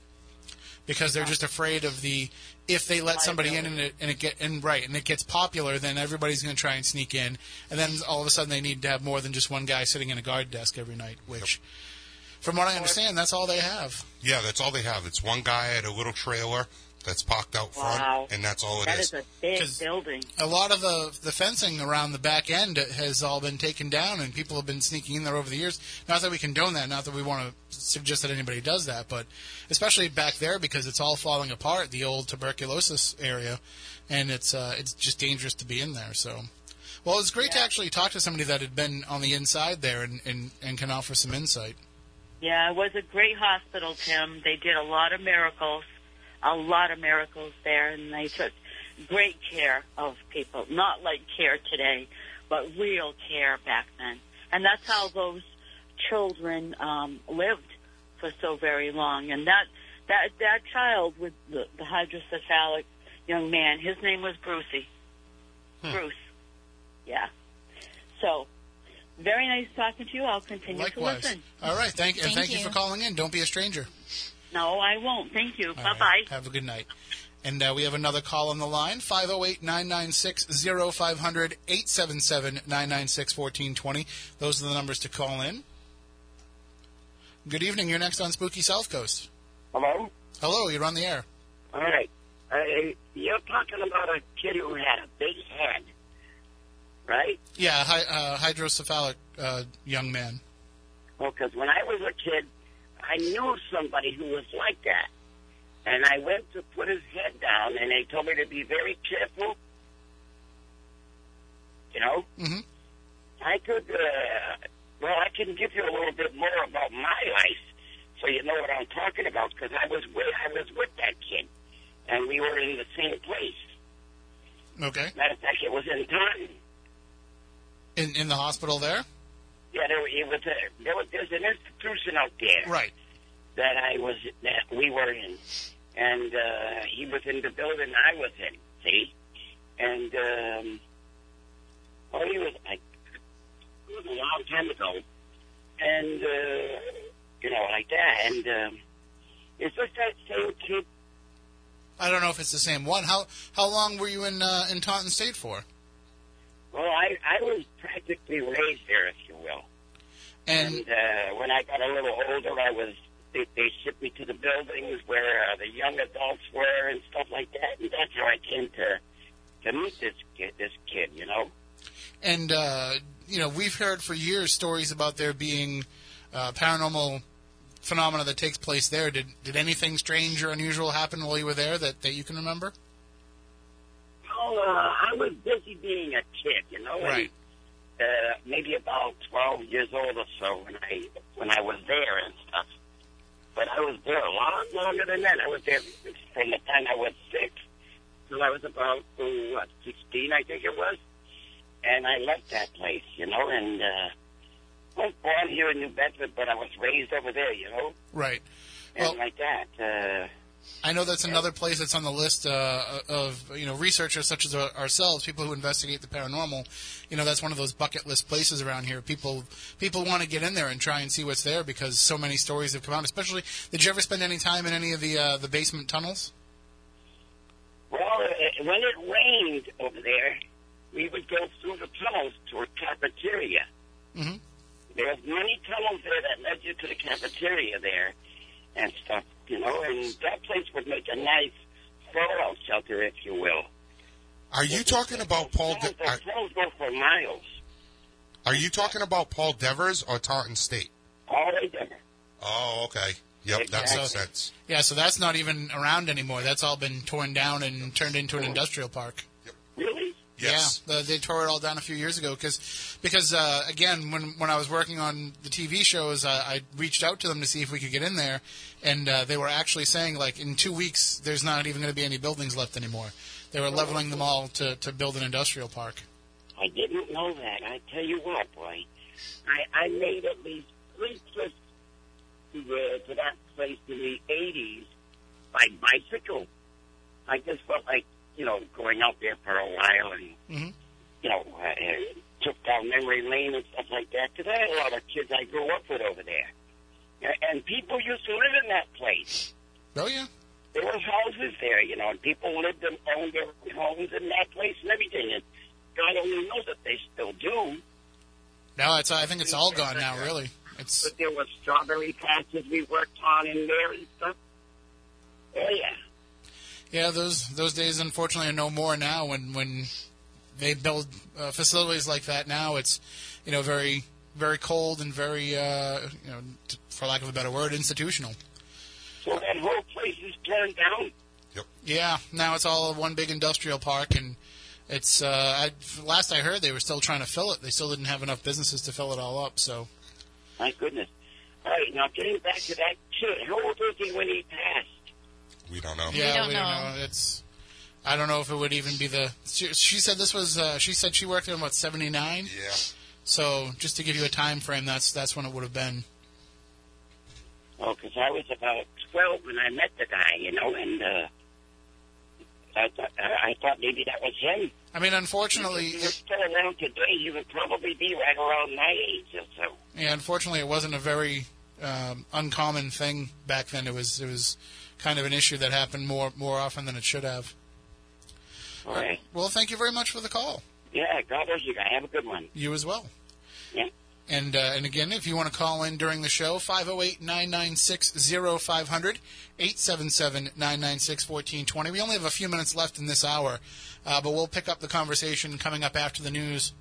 Because they're just afraid of the if they let somebody in and it, and it get and right and it gets popular, then everybody's going to try and sneak in, and then all of a sudden they need to have more than just one guy sitting in a guard desk every night. Which, from what I understand, that's all they have. Yeah, that's all they have. It's one guy at a little trailer that's parked out front, Wow. and that's all it That is. is a big building. a lot of the the fencing around the back end has all been taken down, and people have been sneaking in there over the years. Not that we condone that, not that we want to suggest that anybody does that, but especially back there because it's all falling apart, the old tuberculosis area, and it's uh, it's just dangerous to be in there. So, well, it was great to actually talk to somebody that had been on the inside there and and, and can offer some insight. Yeah, it was a great hospital, Tim. They did a lot of miracles, a lot of miracles there, and they took great care of people. Not like care today, but real care back then. And that's how those children um, lived for so very long. And that that that child with the, the hydrocephalic young man, his name was Brucey. Bruce. Yeah. So, very nice talking to you. I'll continue to Likewise. listen. All right, thank and Thank thank you you. for calling in. Don't be a stranger. No, I won't. Thank you. All Bye right. bye. Have a good night. And uh, we have another call on the line 508 996 0500 877 996 1420. Those are the numbers to call in. Good evening. You're next on Spooky South Coast. Hello? Hello, you're on the air. All right. Uh, you're talking about a kid who had a big head, right? Yeah, hy- uh, hydrocephalic uh, young man. Well, because when I was a kid, I knew somebody who was like that. And I went to put his head down, and they told me to be very careful. You know? Mhm. I could, uh, well, I can give you a little bit more about my life so you know what I'm talking about, because I was with, I was with that kid, and we were in the same place. Okay. Matter of fact, it was in Taunton. In in the hospital there. Yeah, there, it was a, there was, there's an institution out there. Right. that I was that we were in, and uh, he was in the building I was in. See, and um, oh, he was like it was a long time ago, and uh, you know like that. And um, is this that same kid? I don't know if it's the same one. How how long were you in uh, in Taunton State for? Well, I I was practically raised there, if you will. And And uh, when I got a little older, I was they, they shipped me to the buildings where uh, the young adults were and stuff like that, and that's how I came to to meet this kid. This kid, you know. and uh, you know we've heard for years stories about there being uh, paranormal phenomena that takes place there. Did did anything strange or unusual happen while you were there that, that you can remember? Well, uh, I was busy being a kid, you know. and, Right. Uh, maybe about twelve years old or so when I when I was there and stuff. But I was there a lot longer than that. I was there from the time I was six till I was about uh, what sixteen, I think it was. And I left that place, you know, and uh, I was born here in New Bedford, but I was raised over there, you know, Right. and Well- like that. Uh, I know that's another place that's on the list uh, of you know researchers such as ourselves, people who investigate the paranormal. You know, that's one of those bucket list places around here. People people want to get in there and try and see what's there because so many stories have come out. Especially, did you ever spend any time in any of the uh, the basement tunnels? Well, uh, when it rained over there, we would go through the tunnels to a cafeteria. Mhm. There many tunnels there that led you to the cafeteria there and stuff, you know, and that place would make a nice fallout shelter, if you will. Are you talking about Paul? Tunnels, De- the are, tunnels go for miles. are you talking about Paul Devers or Taunton State? All the way there. Oh, okay. Yep, that Exactly. makes sense. Yeah, so that's not even around anymore. That's all been torn down and turned into an industrial park. Yep. Really? Yes. Yeah, the, they tore it all down a few years ago because, because uh, again, when when I was working on the TV shows, uh, I reached out to them to see if we could get in there, and uh, they were actually saying like in two weeks there's not even going to be any buildings left anymore. They were leveling them all to, to build an industrial park. I didn't know that. I tell you what, boy. I, I made at least three trips to, uh, to that place in the 80s by bicycle. I just felt like, you know, going out there for a while and, Mhm. you know, uh, uh, took down memory lane and stuff like that. Because I had a lot of kids I grew up with over there. And people used to live in that place. Oh yeah, There were houses there, you know, and people lived and owned their homes in that place and everything. And God only knows that they still do. no, it's I think it's all gone now. Really, it's But there were strawberry patches we worked on in there and stuff. Oh yeah. Yeah. Those those days unfortunately are no more now. When when they build uh, facilities like that now, it's you know very very cold and very uh, you know t- for lack of a better word institutional. So that whole place is turned down. Yep. Yeah, now it's all one big industrial park, and it's. Uh, I, last I heard, they were still trying to fill it. They still didn't have enough businesses to fill it all up. So, My goodness. All right, now getting back to that kid. How old was he when he passed? We don't know. yeah, don't we don't know. It's. I don't know if it would even be the. She, she said this was. Uh, she said she worked in what seventy nine. Yeah. So just to give you a time frame, that's that's when it would have been. Oh, because I was about 12 when I met the guy, you know, and uh, I, thought, I thought maybe that was him. I mean, unfortunately, If he was still around today, he would probably be right around my age or so. yeah, unfortunately, it wasn't a very um, uncommon thing back then. It was it was kind of an issue that happened more more often than it should have. All right. Well, thank you very much for the call. Yeah, God bless you guys. Have a good one. You as well. Yeah. And uh, and again, if you want to call in during the show, 508-996-0500, 877-996-1420. We only have a few minutes left in this hour, uh, but we'll pick up the conversation coming up after the news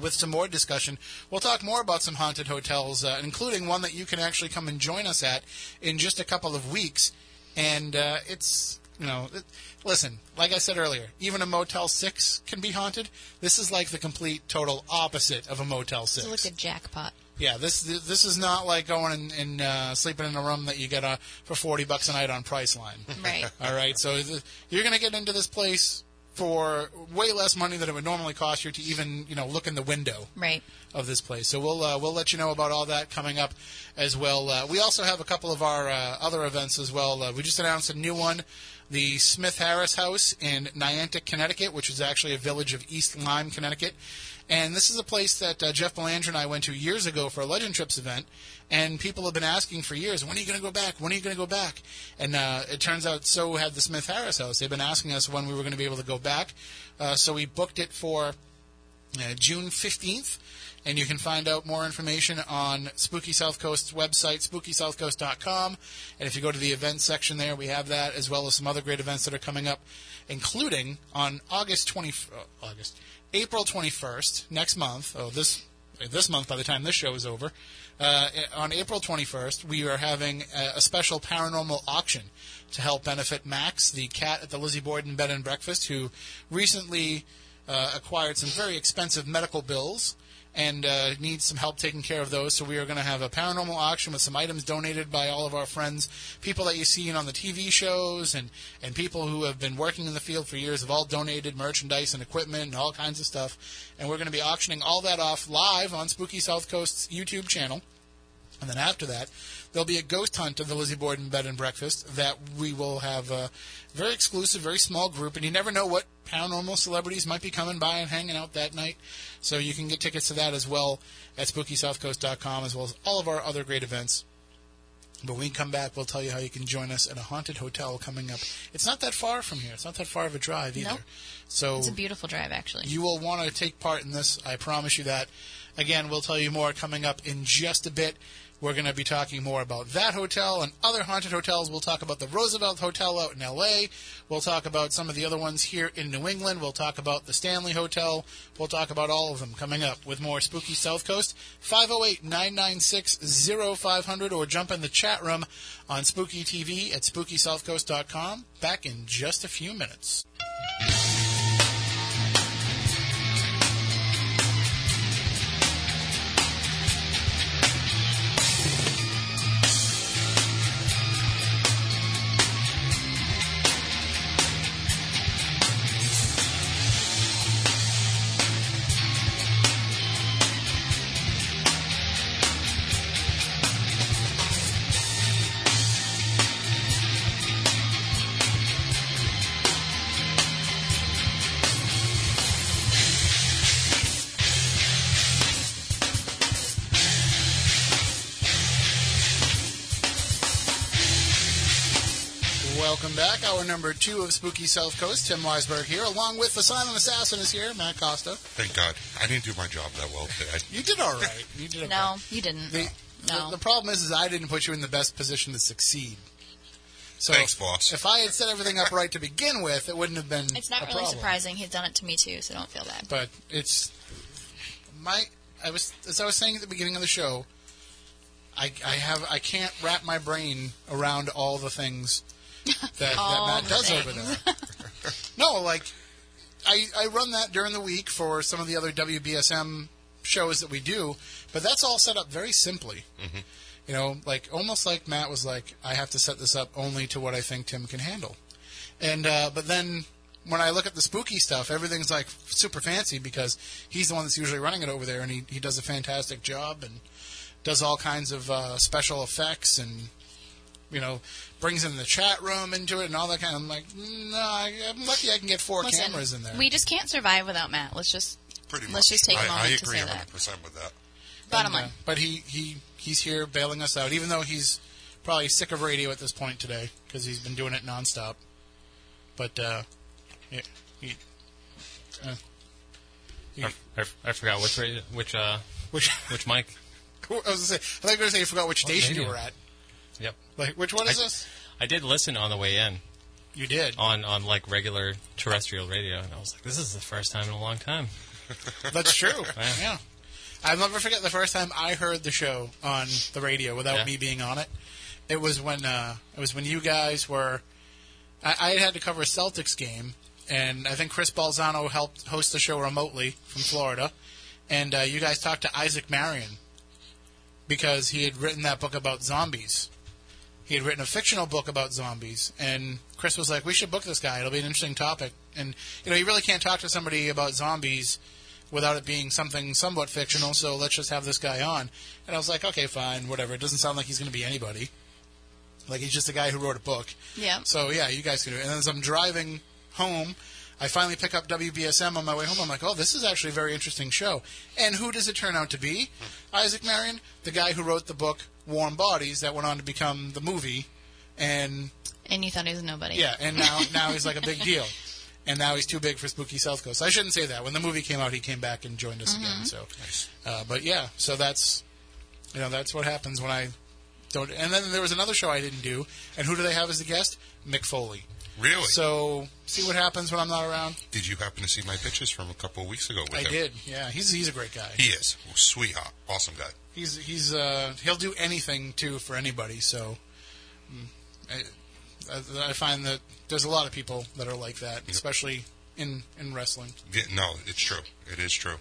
with some more discussion. We'll talk more about some haunted hotels, uh, including one that you can actually come and join us at in just a couple of weeks. And uh, it's, you know, it, listen, like I said earlier, even a Motel 6 can be haunted. This is like the complete, total opposite of a Motel 6. It's like a jackpot. Yeah, this this is not like going and, and uh, sleeping in a room that you get uh, for forty bucks a night on Priceline. Right. All right, so you're going to get into this place for way less money than it would normally cost you to even you know look in the window Right. of this place. So we'll uh, we'll let you know about all that coming up as well. Uh, we also have a couple of our uh, other events as well. Uh, we just announced a new one, the Smith Harris House in Niantic, Connecticut, which is actually a village of East Lyme, Connecticut. And this is a place that uh, Jeff Belanger and I went to years ago for a Legend Trips event. And people have been asking for years, when are you going to go back? When are you going to go back? And uh, it turns out so had the Smith Harris House. They've been asking us when we were going to be able to go back. Uh, so we booked it for uh, June 15th. And you can find out more information on Spooky South Coast's website, spookysouthcoast.com. And if you go to the events section there, we have that as well as some other great events that are coming up, including on August 20, uh, August, April 21st, next month. Oh, this this month by the time this show is over. Uh, on April 21st, we are having a, a special paranormal auction to help benefit Max, the cat at the Lizzie Borden Bed and Breakfast, who recently uh, acquired some very expensive medical bills and uh, needs some help taking care of those. So we are going to have a paranormal auction with some items donated by all of our friends, people that you've seen on the TV shows, and and people who have been working in the field for years have all donated merchandise and equipment and all kinds of stuff. And we're going to be auctioning all that off live on Spooky South Coast's YouTube channel. And then after that, there'll be a ghost hunt of the Lizzie Borden Bed and Breakfast that we will have a very exclusive, very small group, and you never know what paranormal celebrities might be coming by and hanging out that night. So you can get tickets to that as well at SpookySouthCoast.com, as well as all of our other great events. But when we come back, we'll tell you how you can join us at a haunted hotel coming up. It's not that far from here. It's not that far of a drive either. Nope. So It's a beautiful drive, actually. you will want to take part in this. I promise you that. Again, we'll tell you more coming up in just a bit. We're going to be talking more about that hotel and other haunted hotels. We'll talk about the Roosevelt Hotel out in LA. We'll talk about some of the other ones here in New England. We'll talk about the Stanley Hotel. We'll talk about all of them coming up with more Spooky South Coast. 508 996 0500 or jump in the chat room on Spooky TV at SpookySouthCoast.com. Back in just a few minutes. Number two of Spooky South Coast. Tim Weisberg here, along with the silent assassin is here, Matt Costa. Thank God. I didn't do my job that well today. You did all right. You did okay. No, you didn't. The, no. the, the problem is, is I didn't put you in the best position to succeed. So Thanks, boss. If I had set everything up right to begin with, it wouldn't have been. it's not a really problem. surprising. He's done it to me too, so don't feel bad. But it's my. I was as I was saying at the beginning of the show. I, I have I can't wrap my brain around all the things that, that Matt does over there. no, like I I run that during the week for some of the other WBSM shows that we do, but that's all set up very simply. You know, like almost like Matt was like, I have to set this up only to what I think Tim can handle. And uh, but then when I look at the spooky stuff, everything's like super fancy because he's the one that's usually running it over there, and he he does a fantastic job and does all kinds of uh, special effects and you know brings in the chat room into it and all that kind. of I'm like, no, I, I'm lucky I can get four Listen, cameras in there. We just can't survive without Matt. Let's just Pretty much. Let's just take a I, moment I to agree say 100% with that. bottom And, uh, line. but he, he he's here bailing us out, even though he's probably sick of radio at this point today because he's been doing it nonstop. But uh, yeah, he, uh, he, I, I, I forgot which ra- which uh which which mic. I was gonna say, I thought you were gonna say you forgot which What station you were at. Yep. Like, which one is I- this? I did listen on the way in You did. on on like regular terrestrial radio, and I was like, this is the first time in a long time. That's true. yeah. I'll never forget the first time I heard the show on the radio without Yeah. me being on it. It was when uh, it was when you guys were. I, I had to cover a Celtics game, and I think Chris Balzano helped host the show remotely from Florida, and uh, you guys talked to Isaac Marion because he had written that book about zombies. He had written a fictional book about zombies, and Chris was like, "We should book this guy. It'll be an interesting topic." And you know, you really can't talk to somebody about zombies without it being something somewhat fictional. So let's just have this guy on. And I was like, "Okay, fine, whatever." It doesn't sound like he's going to be anybody. Like he's just a guy who wrote a book. Yeah. So yeah, you guys can do it. And as I'm driving home, I finally pick up WBSM on my way home. I'm like, oh, this is actually a very interesting show. And who does it turn out to be? Hmm. Isaac Marion, the guy who wrote the book Warm Bodies, that went on to become the movie. And And you thought he was nobody. yeah, and now now he's like a big deal. And now he's too big for Spooky South Coast. I shouldn't say that. When the movie came out, he came back and joined us again. So, uh, but yeah, so that's you know that's what happens when I don't. And then there was another show I didn't do. And who do they have as a guest? Mick Foley. Really? So see what happens when I'm not around. Did you happen to see my pictures from a couple of weeks ago with I him? did. Yeah, he's he's a great guy. He is. Sweetheart. Awesome guy. He's he's uh, he'll do anything too for anybody. So mm, I, I, I find that there's a lot of people that are like that, especially in in wrestling. Yeah, no, it's true. It is true.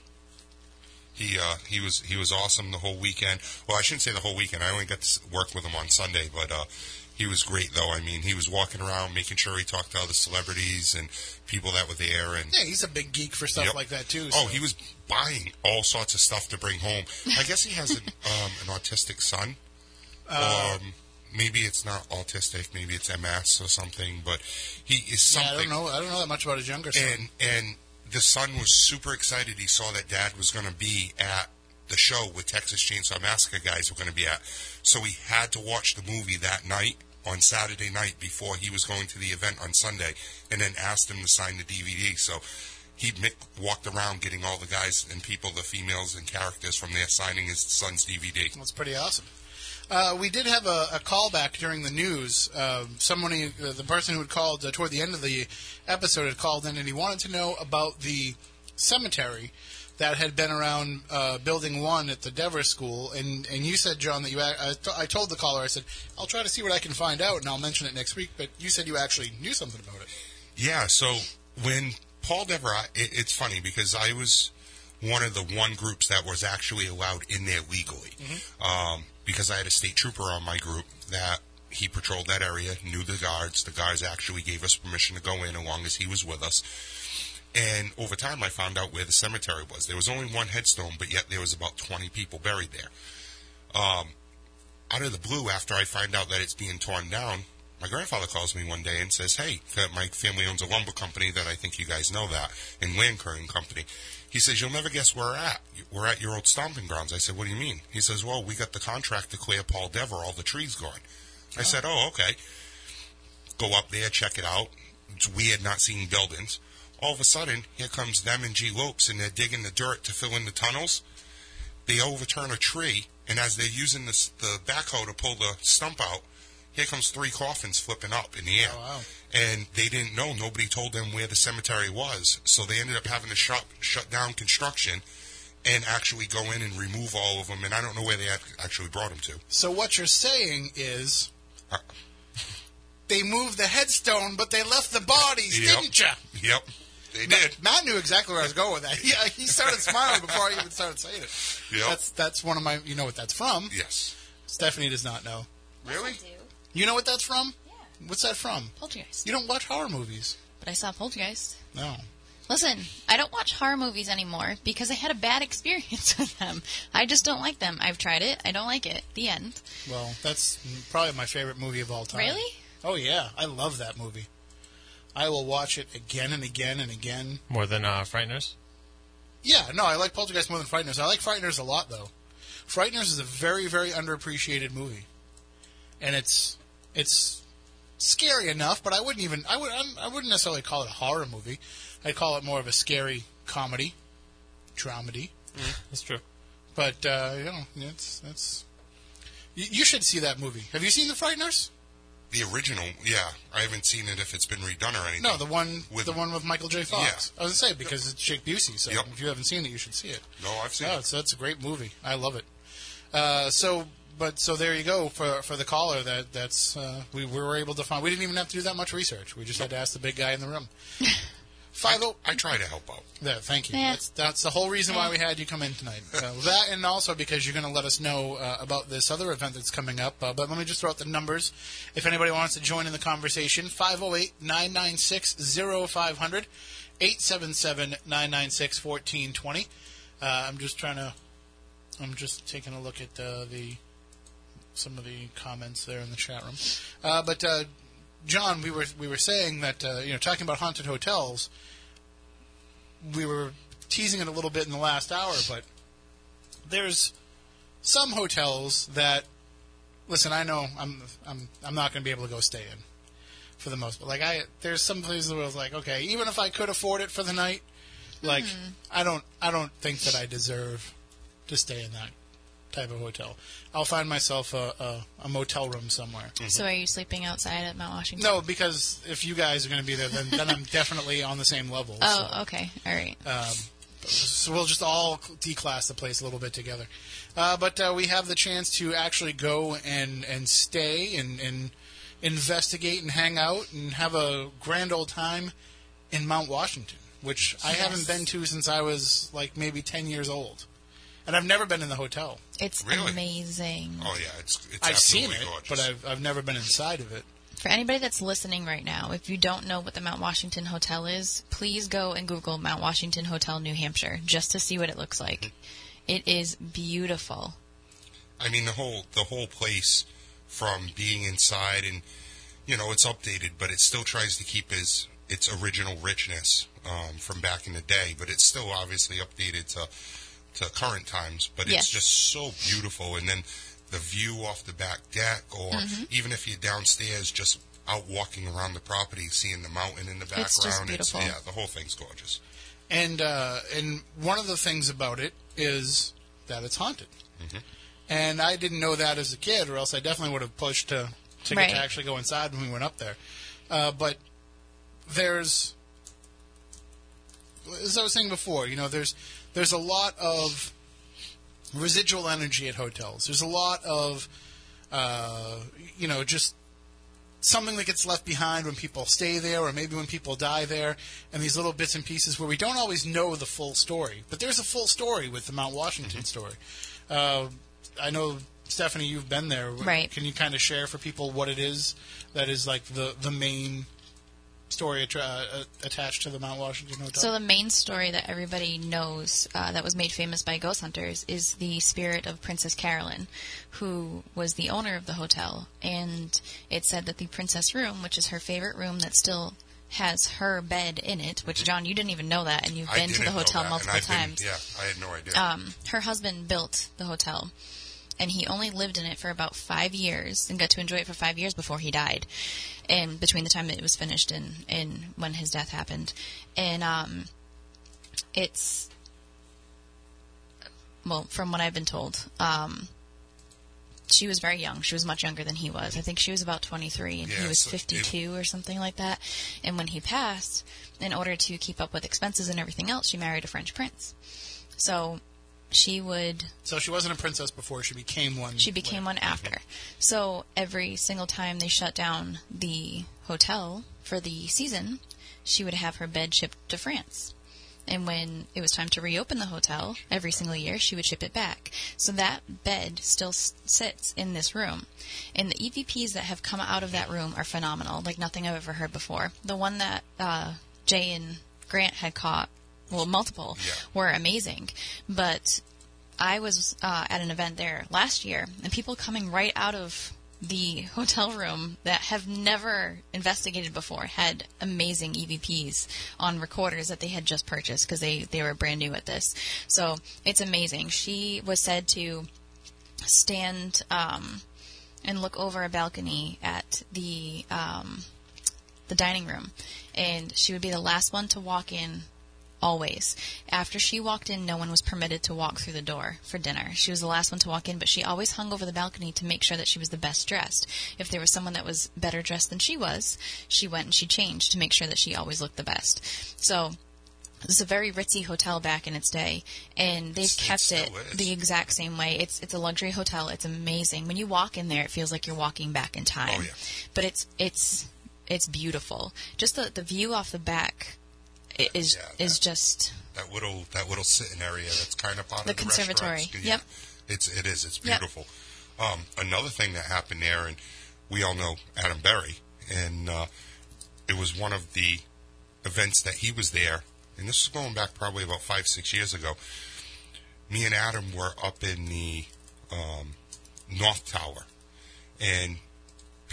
He uh, he was he was awesome the whole weekend. Well, I shouldn't say the whole weekend. I only got to work with him on Sunday, but uh, he was great though. I mean, he was walking around making sure he talked to other celebrities and people that were there, and Yeah, he's a big geek for stuff Yep. like that too. oh, he was buying all sorts of stuff to bring home. I guess he has an um, an autistic son. um, maybe it's not autistic. Maybe it's MS or something. But he is Yeah, something. I don't know. I don't know that much about his younger son. and and the son was super excited. He saw that dad was going to be at the show with Texas Chainsaw Massacre guys were going to be at, so he had to watch the movie that night on Saturday night before he was going to the event on Sunday, and then asked him to sign the DVD. So he walked around getting all the guys and people, the females and characters from there, signing his son's DVD. That's pretty awesome. Uh, we did have a, a callback during the news. Uh, uh, the person who had called uh, toward the end of the episode, had called in and he wanted to know about the cemetery that had been around uh, Building One at the Devers School. And, and you said, John, that you. I, told the caller, I said, I'll try to see what I can find out, and I'll mention it next week. But you said you actually knew something about it. Yeah, so when Paul Dever, I- it, it's funny because I was one of the one groups that was actually allowed in there legally um, because I had a state trooper on my group that he patrolled that area, knew the guards. The guards actually gave us permission to go in as long as he was with us. And over time, I found out where the cemetery was. There was only one headstone, but yet there was about 20 people buried there. Um, out of the blue, after I find out that it's being torn down, my grandfather calls me one day and says, "Hey, my family owns a lumber company that I think you guys know that, and land clearing company." He says, "You'll never guess where we're at. We're at your old stomping grounds." I said, "What do you mean?" He says, "Well, we got the contract to clear Paul Dever, all the trees gone." I said, "Oh, okay." Go up there, check it out. It's weird not seeing buildings. All of a sudden, here comes them and G. Lopes, and they're digging the dirt to fill in the tunnels. They overturn a tree, and as they're using this, the backhoe to pull the stump out, here comes three coffins flipping up in the air. Oh, wow. And they didn't know. Nobody told them where the cemetery was, so they ended up having to shut shut down construction and actually go in and remove all of them. And I don't know where they actually brought them to. So what you're saying is. Uh, They moved the headstone, but they left the bodies, Yep. didn't you? Yep, they did. Matt knew exactly where I was going with that. Yeah, he started smiling before I even started saying it. Yep. That's that's one of my. You know what that's from? Yes. Stephanie does not know. Really? I do. You know what that's from? Yeah. What's that from? Poltergeist. You don't watch horror movies. But I saw Poltergeist. No. Listen, I don't watch horror movies anymore because I had a bad experience with them. I just don't like them. I've tried it. I don't like it. The end. Well, that's probably my favorite movie of all time. Really? Oh yeah, I love that movie. I will watch it again and again and again. More than uh, Frighteners? Yeah, no, I like Poltergeist more than Frighteners. I like Frighteners a lot though. Frighteners is a very, very underappreciated movie, and it's it's scary enough, but I wouldn't even I would I'm- I wouldn't necessarily call it a horror movie. I'd call it more of a scary comedy, dramedy. That's true. But uh, you know, it's that's you, you should see that movie. Have you seen The Frighteners? The original, yeah. I haven't seen it if it's been redone or anything. No, the one With- the one with Michael J. Fox. Yeah. I was gonna say because it's Jake Busey. So Yep. if you haven't seen it, you should see it. No, I've seen No, it. it's, that's a great movie. I love it. Uh, so, but so there you go for for the caller. That that's uh, we, we were able to find. We didn't even have to do that much research. We just had to ask the big guy in the room. Five oh. I try to help out. Yeah, thank you. Yeah. That's, that's the whole reason why we had you come in tonight. Uh, that and also because you're going to let us know uh, about this other event that's coming up. Uh, but let me just throw out the numbers. If anybody wants to join in the conversation, 508 996 0500, 877 996 1420. I'm just trying to. I'm just taking a look at uh, the some of the comments there in the chat room. Uh, but uh, John, we were we were saying that uh, you know talking about haunted hotels we were teasing it a little bit in the last hour, but there's some hotels that listen. I know I'm I'm I'm not going to be able to go stay in for the most, but like I there's some places where I was like, okay, even if I could afford it for the night, like I don't I don't think that I deserve to stay in that type of hotel. I'll find myself a, a, a motel room somewhere. So are you sleeping outside at Mount Washington? No, because if you guys are going to be there, then, then I'm definitely on the same level. Oh, so. okay. All right. So we'll just all declass the place a little bit together. Uh, but uh, we have the chance to actually go and, and stay and, and investigate and hang out and have a grand old time in Mount Washington, which I haven't been to since I was like maybe 10 years old. And I've never been in the hotel. It's Really? amazing. Oh yeah, it's it's I've seen absolutely it, gorgeous. but I've, I've never been inside of it. For anybody that's listening right now, if you don't know what the Mount Washington Hotel is, please go and Google Mount Washington Hotel, New Hampshire, just to see what it looks like. It is beautiful. I mean the whole the whole place from being inside and you know it's updated, but it still tries to keep its its original richness um, from back in the day. But it's still obviously updated to to current times. But Yes. it's just so beautiful, and then the view off the back deck, or Mm-hmm. even if you're downstairs, just out walking around the property, seeing the mountain in the background. It's just beautiful. yeah, the whole thing's gorgeous. And uh, and one of the things about it is that it's haunted. And I didn't know that as a kid, or else I definitely would have pushed to to Right. get to actually go inside when we went up there. Uh, but there's, as I was saying before, you know, there's there's a lot of residual energy at hotels. There's a lot of, uh, you know, just something that gets left behind when people stay there or maybe when people die there and these little bits and pieces where we don't always know the full story but there's a full story with the mount washington story uh, i know stephanie you've been there Right. can you kind of share for people what it is that is like the, the main story attra- uh, attached to the mount washington hotel So the main story that everybody knows uh, that was made famous by ghost hunters is the spirit of Princess Carolyn, who was the owner of the hotel, and it said that the princess room, which is her favorite room, that still has her bed in it. Which John, you didn't even know that, and you've I been to the hotel multiple times. yeah, I had no idea. Um, her husband built the hotel, and he only lived in it for about five years and got to enjoy it for five years before he died. And between the time it was finished and, and when his death happened, and um, it's well, from what I've been told, um, she was very young. She was much younger than he was. I think she was about 23 and he was so it- 52 or something like that. And when he passed, in order to keep up with expenses and everything else, she married a French prince. So she would so she wasn't a princess before she became one she became one after. So every single time they shut down the hotel for the season, she would have her bed shipped to France. And when it was time to reopen the hotel, every single year she would ship it back. So that bed still s- sits in this room. And the EVPs that have come out of that room are phenomenal, like nothing I've ever heard before. The one that uh, Jay and Grant had caught, well, multiple, Yeah. were amazing. But I was uh, at an event there last year, and people coming right out of the hotel room that have never investigated before had amazing EVPs on recorders that they had just purchased because they, they were brand new at this. So it's amazing. She was said to stand um, and look over a balcony at the um, the dining room, and she would be the last one to walk in Always. After she walked in, no one was permitted to walk through the door for dinner. She was the last one to walk in, but she always hung over the balcony to make sure that she was the best dressed. If there was someone that was better dressed than she was, she went and she changed to make sure that she always looked the best. So, this is a very ritzy hotel back in its day, and they've kept it still the exact same way. It's it's a luxury hotel. It's amazing. When you walk in there, it feels like you're walking back in time. Oh, yeah. But it's it's it's beautiful. Just the the view off the back is Yeah, is just that little that little sitting area that's kind of part The of the conservatory. restaurants. Yep. it's it is it's Yep. beautiful. Um, another thing that happened there, and we all know Adam Berry, and uh, it was one of the events that he was there, and this is going back probably about five six years ago. Me and Adam were up in the um, North Tower, and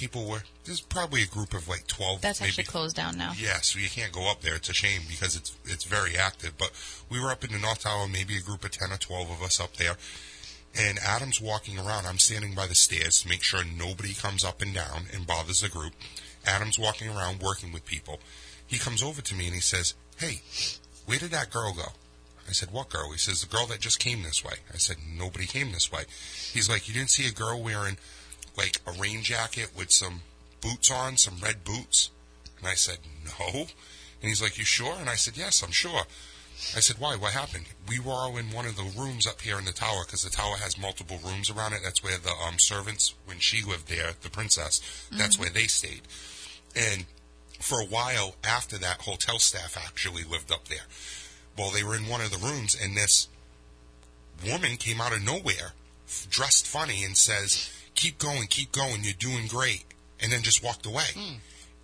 people were there's probably a group of like twelve. that's maybe actually closed down now. yeah, so you can't go up there. It's a shame because it's it's very active. But we were up in the North Tower, maybe a group of ten or twelve of us up there. And Adam's walking around. I'm standing by the stairs to make sure nobody comes up and down and bothers the group. Adam's walking around working with people. He comes over to me and he says, "Hey, where did that girl go?" I said, "What girl?" He says, "The girl that just came this way." I said, "Nobody came this way." He's like, "You didn't see a girl wearing like a rain jacket with some boots on, some red boots?" And I said, No. And he's like, You sure? And I said, Yes, I'm sure. I said, Why? What happened? We were all in one of the rooms up here in the tower because the tower has multiple rooms around it. That's where the um, servants, when she lived there, the princess, that's where they stayed. And for a while after that, hotel staff actually lived up there. Well, they were in one of the rooms, and this woman came out of nowhere, dressed funny, and says, Keep going, keep going, you're doing great. And then just walked away.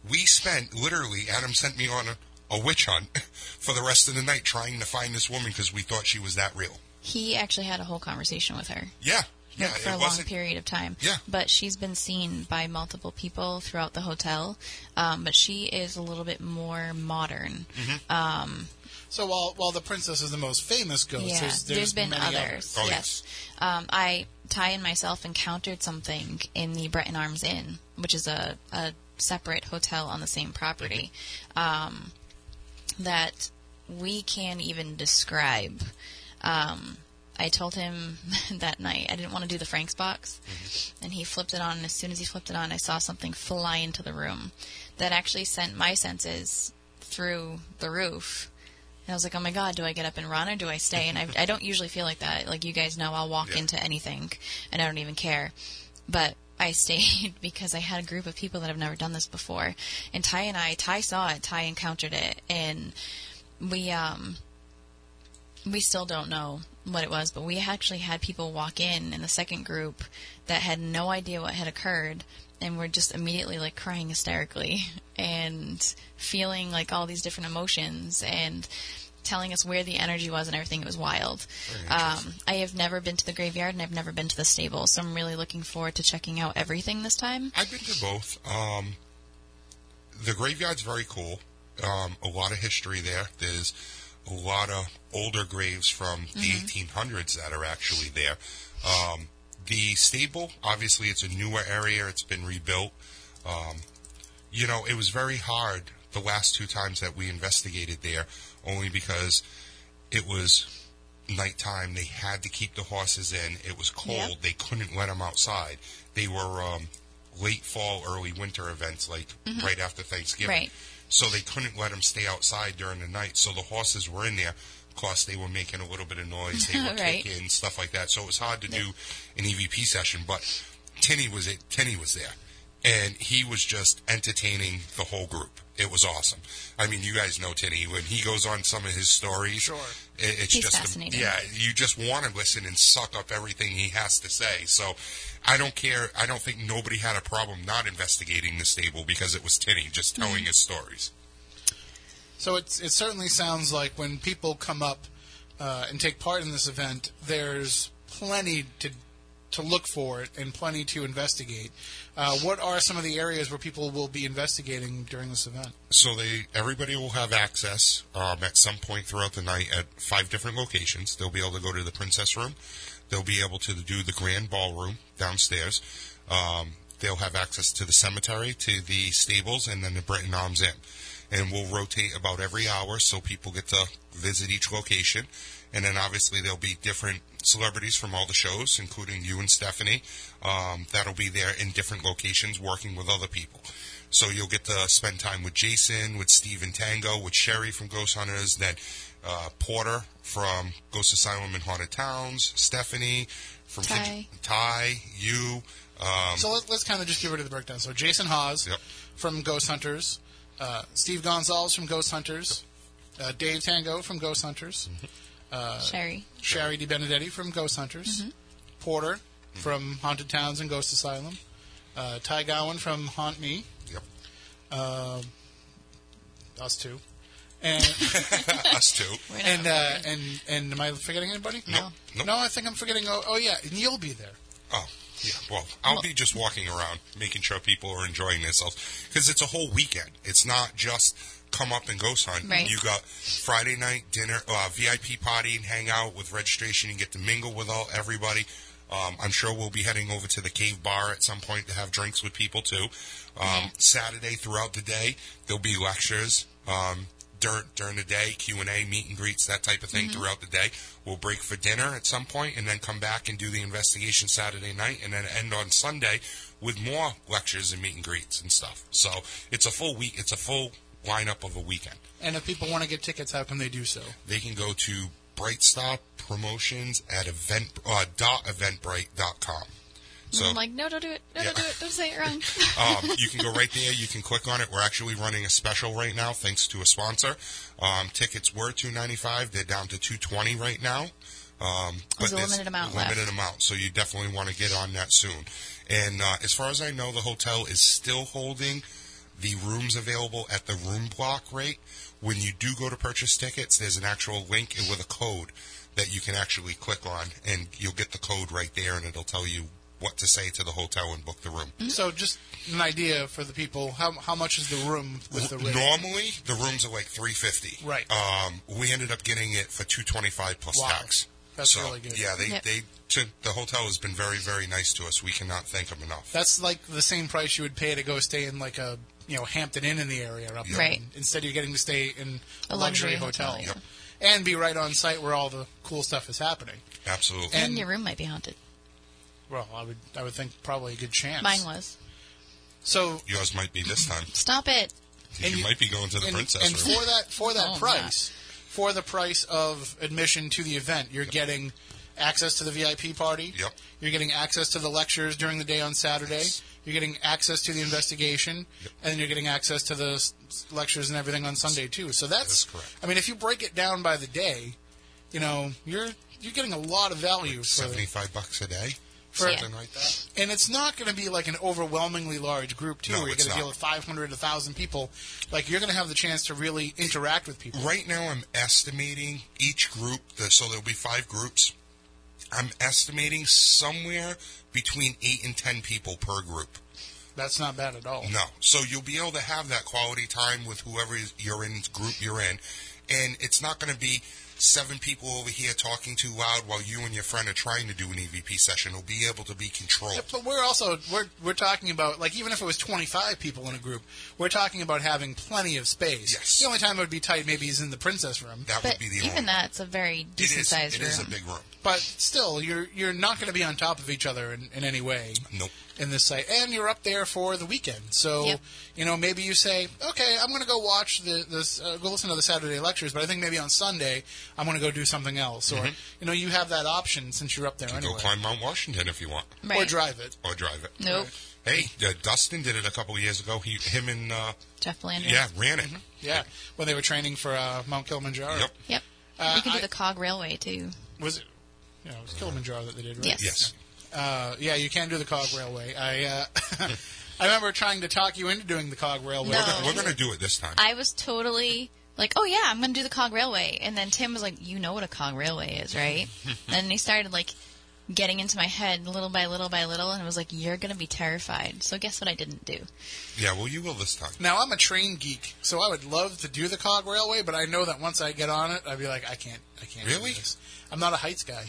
We spent, literally, Adam sent me on a, a witch hunt for the rest of the night trying to find this woman because we thought she was that real. He actually had a whole conversation with her. Yeah. Yeah, for a long period of time. Yeah. But she's been seen by multiple people throughout the hotel. Um, but she is a little bit more modern. Mm-hmm. So while while the princess is the most famous ghost, Yeah, there's, there's been many others. Oh, yes. Um, I, Ty and myself encountered something in the Bretton Arms Inn, which is a, a separate hotel on the same property, um, that we can't even describe. Um, I told him that night I didn't want to do the Frank's box, and he flipped it on. And as soon as he flipped it on, I saw something fly into the room that actually sent my senses through the roof. And I was like, oh my God, do I get up and run or do I stay? And I, I don't usually feel like that. Like you guys know, I'll walk Yeah. into anything and I don't even care. But I stayed because I had a group of people that have never done this before. And Ty and I, Ty saw it, Ty encountered it, and we, um, we still don't know what it was, but we actually had people walk in in the second group that had no idea what had occurred and were just immediately like crying hysterically and feeling like all these different emotions and telling us where the energy was and everything. It was wild. Um, I have never been to the graveyard and I've never been to the stable, so I'm really looking forward to checking out everything this time. I've been to both. Um, the graveyard's very cool. Um, a lot of history there. There's a lot of older graves from the 1800s that are actually there. Um, the stable, obviously, it's a newer area. It's been rebuilt. Um, you know, it was very hard the last two times that we investigated there, only because it was nighttime. They had to keep the horses in. It was cold. Yeah. They couldn't let them outside. They were um, late fall, early winter events, like right after Thanksgiving. Right. So they couldn't let them stay outside during the night. So the horses were in there. Of course, they were making a little bit of noise. They were Right. kicking stuff like that. So it was hard to do an EVP session. But Tenney was it. Tenney was there, and he was just entertaining the whole group. It was awesome. I mean, you guys know Tenney when he goes on some of his stories. Sure. It, it's He's just fascinating. yeah. You just want to listen and suck up everything he has to say. So I don't care. I don't think nobody had a problem not investigating the stable because it was Tenney just telling Mm-hmm. his stories. So it's, it certainly sounds like when people come up uh, and take part in this event, there's plenty to to look for and plenty to investigate. Uh, what are some of the areas where people will be investigating during this event? So they everybody will have access um, at some point throughout the night at five different locations. They'll be able to go to the princess room. They'll be able to do the grand ballroom downstairs. Um, they'll have access to the cemetery, to the stables, and then the Bretton Arms Inn. And we'll rotate about every hour so people get to visit each location. And then obviously there'll be different celebrities from all the shows, including you and Stephanie. Um, that'll be there in different locations working with other people. So you'll get to spend time with Jason, with Steve and Tango, with Sherry from Ghost Hunters, then uh, Porter from Ghost Asylum and Haunted Towns, Stephanie from Ty. Fidget- Ty, you. Um, So let, let's kind of just give it to the breakdown. So Jason Hawes Yep. from Ghost Hunters, uh, Steve Gonzalez from Ghost Hunters, uh, Dave Tango from Ghost Hunters, Sherry. Sherry DeBenedetti from Ghost Hunters, Porter from Haunted Towns and Ghost Asylum, uh, Ty Gowan from Haunt Me, yep. us two, and Us too. And uh, and and am I forgetting anybody? No. No. No, I think I'm forgetting. Oh, oh yeah, and you'll be there. Oh, yeah. Well, I'll be just walking around, making sure people are enjoying themselves because it's a whole weekend. It's not just come up and ghost hunt. Right. You got Friday night dinner, uh, VIP party, and hang out with registration. and get to mingle with all everybody. Um, I'm sure we'll be heading over to the cave bar at some point to have drinks with people too. Um, Yeah. Saturday throughout the day, there'll be lectures. Um, during, during the day, Q and A, meet and greets, that type of thing throughout the day. We'll break for dinner at some point, and then come back and do the investigation Saturday night, and then end on Sunday with more lectures and meet and greets and stuff. So it's a full week. It's a full lineup of a weekend. And if people want to get tickets, how can they do so? They can go to Bright Stop Promotions at event uh, dot eventbrite.com. So I'm like, no, don't do it. No, don't do it. Don't say it wrong. um, you can go right there. You can click on it. We're actually running a special right now, thanks to a sponsor. Um, tickets were two ninety five. They're down to two twenty right now. Um, There's a limited amount Limited left. amount. So you definitely want to get on that soon. And uh, as far as I know, the hotel is still holding the rooms available at the room block rate. When you do go to purchase tickets, there's an actual link with a code that you can actually click on, and you'll get the code right there, and it'll tell you what to say to the hotel and book the room. So just an idea for the people. How how much is the room with the rate? Normally, the rooms are like three fifty. Right. Um, we ended up getting it for two twenty five plus Wow. tax. That's so, really good. Yeah, they Yep. they to, the hotel has been very very nice to us. We cannot thank them enough. That's like the same price you would pay to go stay in like a you know Hampton Inn in the area up there. Right. Instead, you're getting to stay in a, A luxury, luxury hotel, hotel, Yep. and be right on site where all the cool stuff is happening. Absolutely. And- and your room might be haunted. Well, I would I would think probably a good chance. Mine was. So Yours might be this time. Stop it. And you, you- might be going to the and, princess and room. for that for that Oh, price, for the price of admission to the event, you're getting access to the VIP party. Yep. You're getting access to the lectures during the day on Saturday. You're getting access to the investigation, and then you're getting access to the s- lectures and everything on Sunday too. So that's is correct. I mean, if you break it down by the day, you know you're you're getting a lot of value for Seventy five bucks a day, Something like that. and it's not going to be like an overwhelmingly large group too, No, where you're going to deal with 500, 1,000 people. Like you're going to have the chance to really interact with people. Right now, I'm estimating each group. The, so there'll be five groups. I'm estimating somewhere between eight and ten people per group. That's not bad at all. No. So you'll be able to have that quality time with whoever you're in group you're in, and it's not going to be seven people over here talking too loud while you and your friend are trying to do an EVP session. It'll be able to be controlled. But we're also we're we're talking about like even if it was 25 people in a group, we're talking about having plenty of space. Yes. The only time it would be tight maybe is in the princess room. That But would be the even only. that's a very It decent is. sized room. is a big room. But still, you're you're not going to be on top of each other in, in any way. Nope. In this site, and you're up there for the weekend. So, Yep. you know, maybe you say, okay, I'm going to go watch the this, uh, go listen to the Saturday lectures, but I think maybe on Sunday I'm going to go do something else, or you know, you have that option since you're up there You can anyway, Mm-hmm. go climb Mount Washington if you want, Right. or drive it. or drive it. Nope. Hey, uh, Dustin did it a couple of years ago. He, him, and uh, Jeff Blandry. yeah, ran it. Yeah, when they were training for uh, Mount Kilimanjaro. Yep. Yep. Uh, you can do I- the cog railway too. Was it? Yeah, it was Kilimanjaro that they did, right? Yes. Yes. Uh, yeah, you can do the cog railway. I uh, I remember trying to talk you into doing the cog railway. No. We're going to do it this time. I was totally like, oh yeah, I'm going to do the cog railway. And then Tim was like, you know what a cog railway is, right? and he started like getting into my head little by little by little, and it was like, you're going to be terrified. So guess what I didn't do? yeah, well, you will this time. Now I'm a train geek, so I would love to do the cog railway, but I know that once I get on it, I'd be like, I can't, I can't. do Really? this. I'm not a heights guy.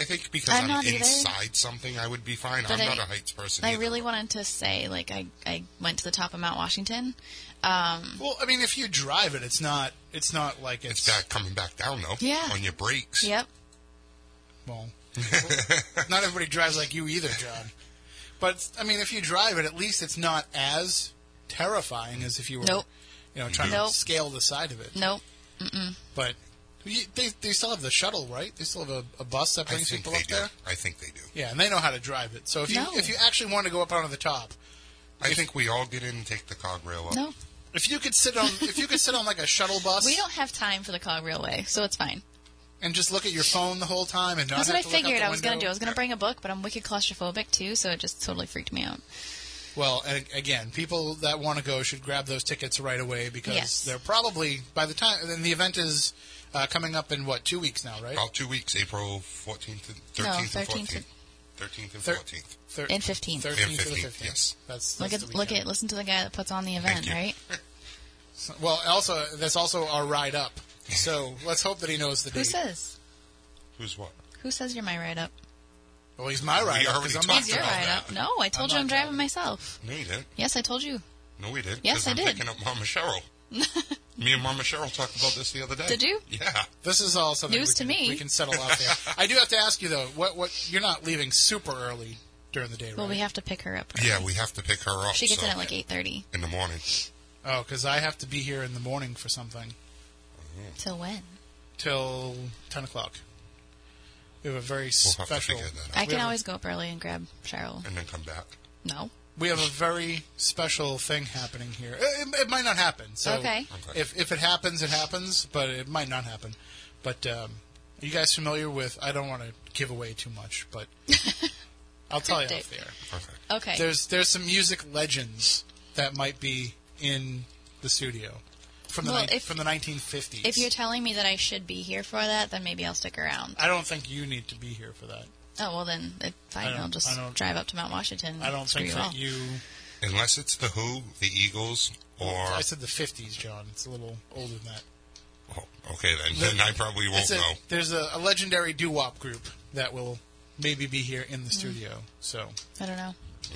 I think because I'm I'm, not either. inside something, I would be fine. But I'm I- not a heights person. I either. really wanted to say, like, I, I went to the top of Mount Washington. Um, Well, I mean, if you drive it, it's not. It's not like it's. It's back coming back down though. Yeah. On your brakes. yep. Well, not everybody drives like you either, John. But I mean, if you drive it, at least it's not as terrifying as if you were, Nope. you know, trying Nope. to scale the side of it. Nope. But you, they they still have the shuttle, right? They still have a, a bus that brings people up do. there. I think they do. Yeah, and they know how to drive it. So if you if you actually want to go up onto the top, I think we all get in and take the cog rail up. No. if you could sit on if you could sit on like a shuttle bus We don't have time for the cog railway, so it's fine. and just look at your phone the whole time and not That's what I have to figured I was going to do. I was going to bring a book, but I'm wicked claustrophobic too, so it just totally freaked me out. Well, and again, people that want to go should grab those tickets right away because Yes. they're probably by the time and the event is uh, coming up in what two weeks now, right? About two weeks, April 14th, 13th No, and 13th 14th. 13th and 14th. Thir- And 15th. 13th And to the 15th, 15th. yes. That's, Look at look at listen to the guy that puts on the event, you. right? Well, also that's also our ride up. So let's hope that he knows the Who date. says? Who's what? Who says you're my ride up? Well, he's my ride up already because I'm talked He's your ride that. up. No, I told I'm you I'm driving driving. myself. No, you didn't. Yes, I told you. No, we did. Yes, 'cause I I'm did. picking up Mama Cheryl. Me and Mama Cheryl talked about this the other day. Did you? Yeah. This is all something News to can, me. we can settle out there. I do have to ask you though, what what you're not leaving super early during the day, right? Well, we have to pick her up. Yeah, we have to pick her up. She gets so, in at like 8:30. in the morning. oh, because I have to be here in the morning for something mm-hmm. Till when? till ten o'clock. We have a very We'll have to special. figure that out. I We can have a- always go up early and grab Cheryl. And then come back. No. We have a very special thing happening here. It, it might not happen. So Okay. Okay. if if it happens, it happens, but it might not happen. But um, are you guys familiar with? I don't want to give away too much, but I'll tell you Cryptic. off the air. Perfect. Okay. There's there's some music legends that might be in the studio from the Well, ni- if- from the 1950s. if you're telling me that I should be here for that, then maybe I'll stick around. I don't think you need to be here for that. Oh well, then fine. I'll just drive up to Mount Washington. I don't Screw think you all. that you. Unless it's the Who, the Eagles, or I said the 50s, John. It's a little older than that. oh, okay then. Then I probably won't It's a, know. There's a, a legendary doo wop group that will maybe be here in Mm. the studio. So I don't know.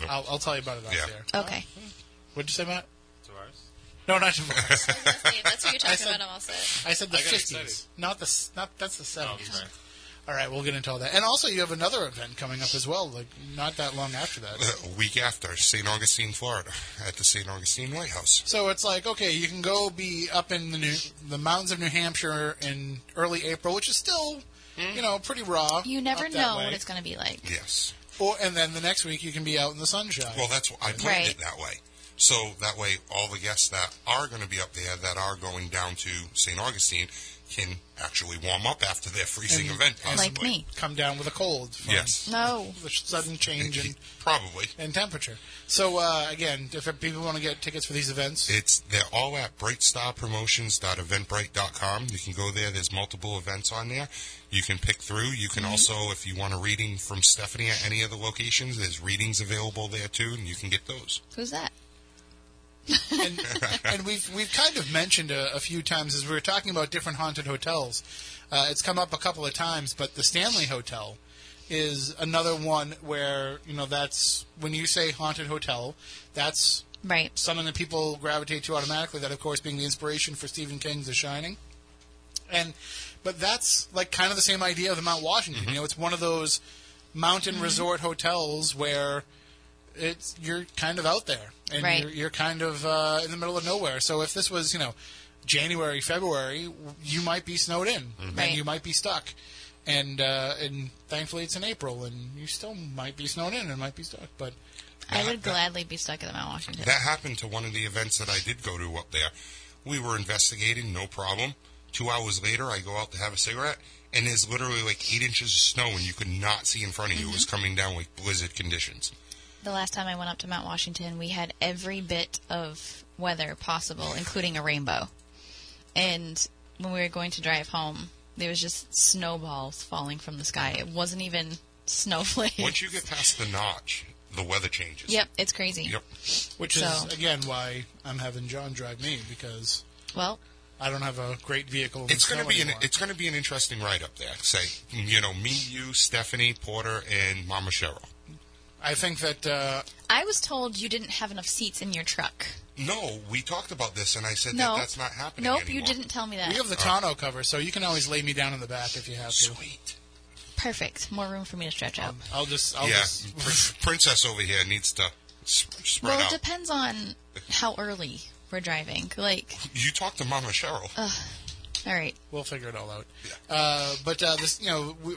I'll, I'll tell you about it out Yeah. there. Okay. What'd you say, Matt? Tavares? No, not Tavares. That's what you're talking said- about, I'm all set. I said the I 50s, excited. not the s- not that's the 70s. Oh, sorry. All right, we'll get into all that. And also, you have another event coming up as well, like not that long after that. A week after, St. Augustine, Florida, at the St. Augustine White House. So it's like, okay, you can go be up in the New, the mountains of New Hampshire in early April, which is still, mm. you know, pretty raw. You never know way. what it's going to be like. Yes. Or and then the next week you can be out in the sunshine. Well, that's I planned Right. it that way. So that way, all the guests that are going to be up there, that are going down to St. Augustine, can actually warm up after their freezing And- event. and Like me. come down with a cold. From Yes. No. The sudden change in, Probably. in temperature. So uh, again, if people want to get tickets for these events, It's they're all at brightstarpromotions.eventbrite.com. You can go there. There's multiple events on there. You can pick through. You can also, if you want a reading from Stephanie at any of the locations, there's readings available there too, and you can get those. Who's that? And, and we've we've kind of mentioned a, a few times as we were talking about different haunted hotels. Uh, it's come up a couple of times, but the Stanley Hotel is another one where you know that's when you say haunted hotel, that's Right. something that people gravitate to automatically. That, of course, being the inspiration for Stephen King's The Shining. And but that's like kind of the same idea of the Mount Washington. You know, it's one of those mountain resort hotels where it's you're kind of out there and Right. you're, you're kind of uh, in the middle of nowhere. So if this was, you know, January, February, you might be snowed in Right. and you might be stuck. And uh, and thankfully it's in April, and you still might be snowed in and might be stuck. But I would gladly be stuck at the Mount Washington. That happened to one of the events that I did go to up there. We were investigating, no problem. Two hours later, I go out to have a cigarette, and there's literally like eight inches of snow, and you could not see in front of you. It was coming down like blizzard conditions. The last time I went up to Mount Washington, we had every bit of weather possible, including a rainbow. And when we were going to drive home, there was just snowballs falling from the sky. It wasn't even snowflakes. Once you get past the notch, the weather changes. Yep, it's crazy. Yep. which So- is again why I'm having John drive me because Well, I don't have a great vehicle. It's going to snow be an it's going to be an interesting ride up there. Say, you know, me, you, Stephanie, Porter, and Mama Cheryl. I think that uh, I was told you didn't have enough seats in your truck. No, we talked about this, and I said No. that that's not happening Nope, anymore. you didn't tell me that. we have the tonneau cover, so you can always lay me down in the back if you have to. Sweet. Perfect. More room for me to stretch out. I'll just, I'll yeah, just. Pr- Princess over here needs to s- spread well, it out. depends on how early we're driving. Like, You talk to Mama Cheryl. all right. We'll figure it all out. Uh, but uh, this, you know, we,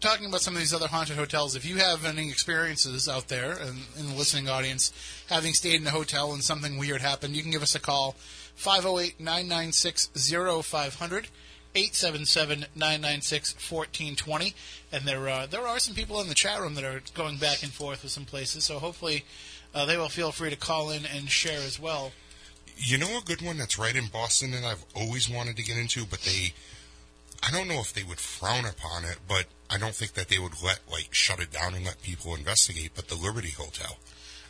talking about some of these other haunted hotels. If you have any experiences out there in, in the listening audience, having stayed in a hotel and something weird happened, you can give us a call 508-996-0500. 877-996-1420 and there uh, there are some people in the chat room that are going back and forth with some places so hopefully uh, they will feel free to call in and share as well You know a good one that's right in Boston that I've always wanted to get into, but they, I don't know if they would frown upon it, but I don't think that they would let like shut it down and let people investigate. But the Liberty Hotel,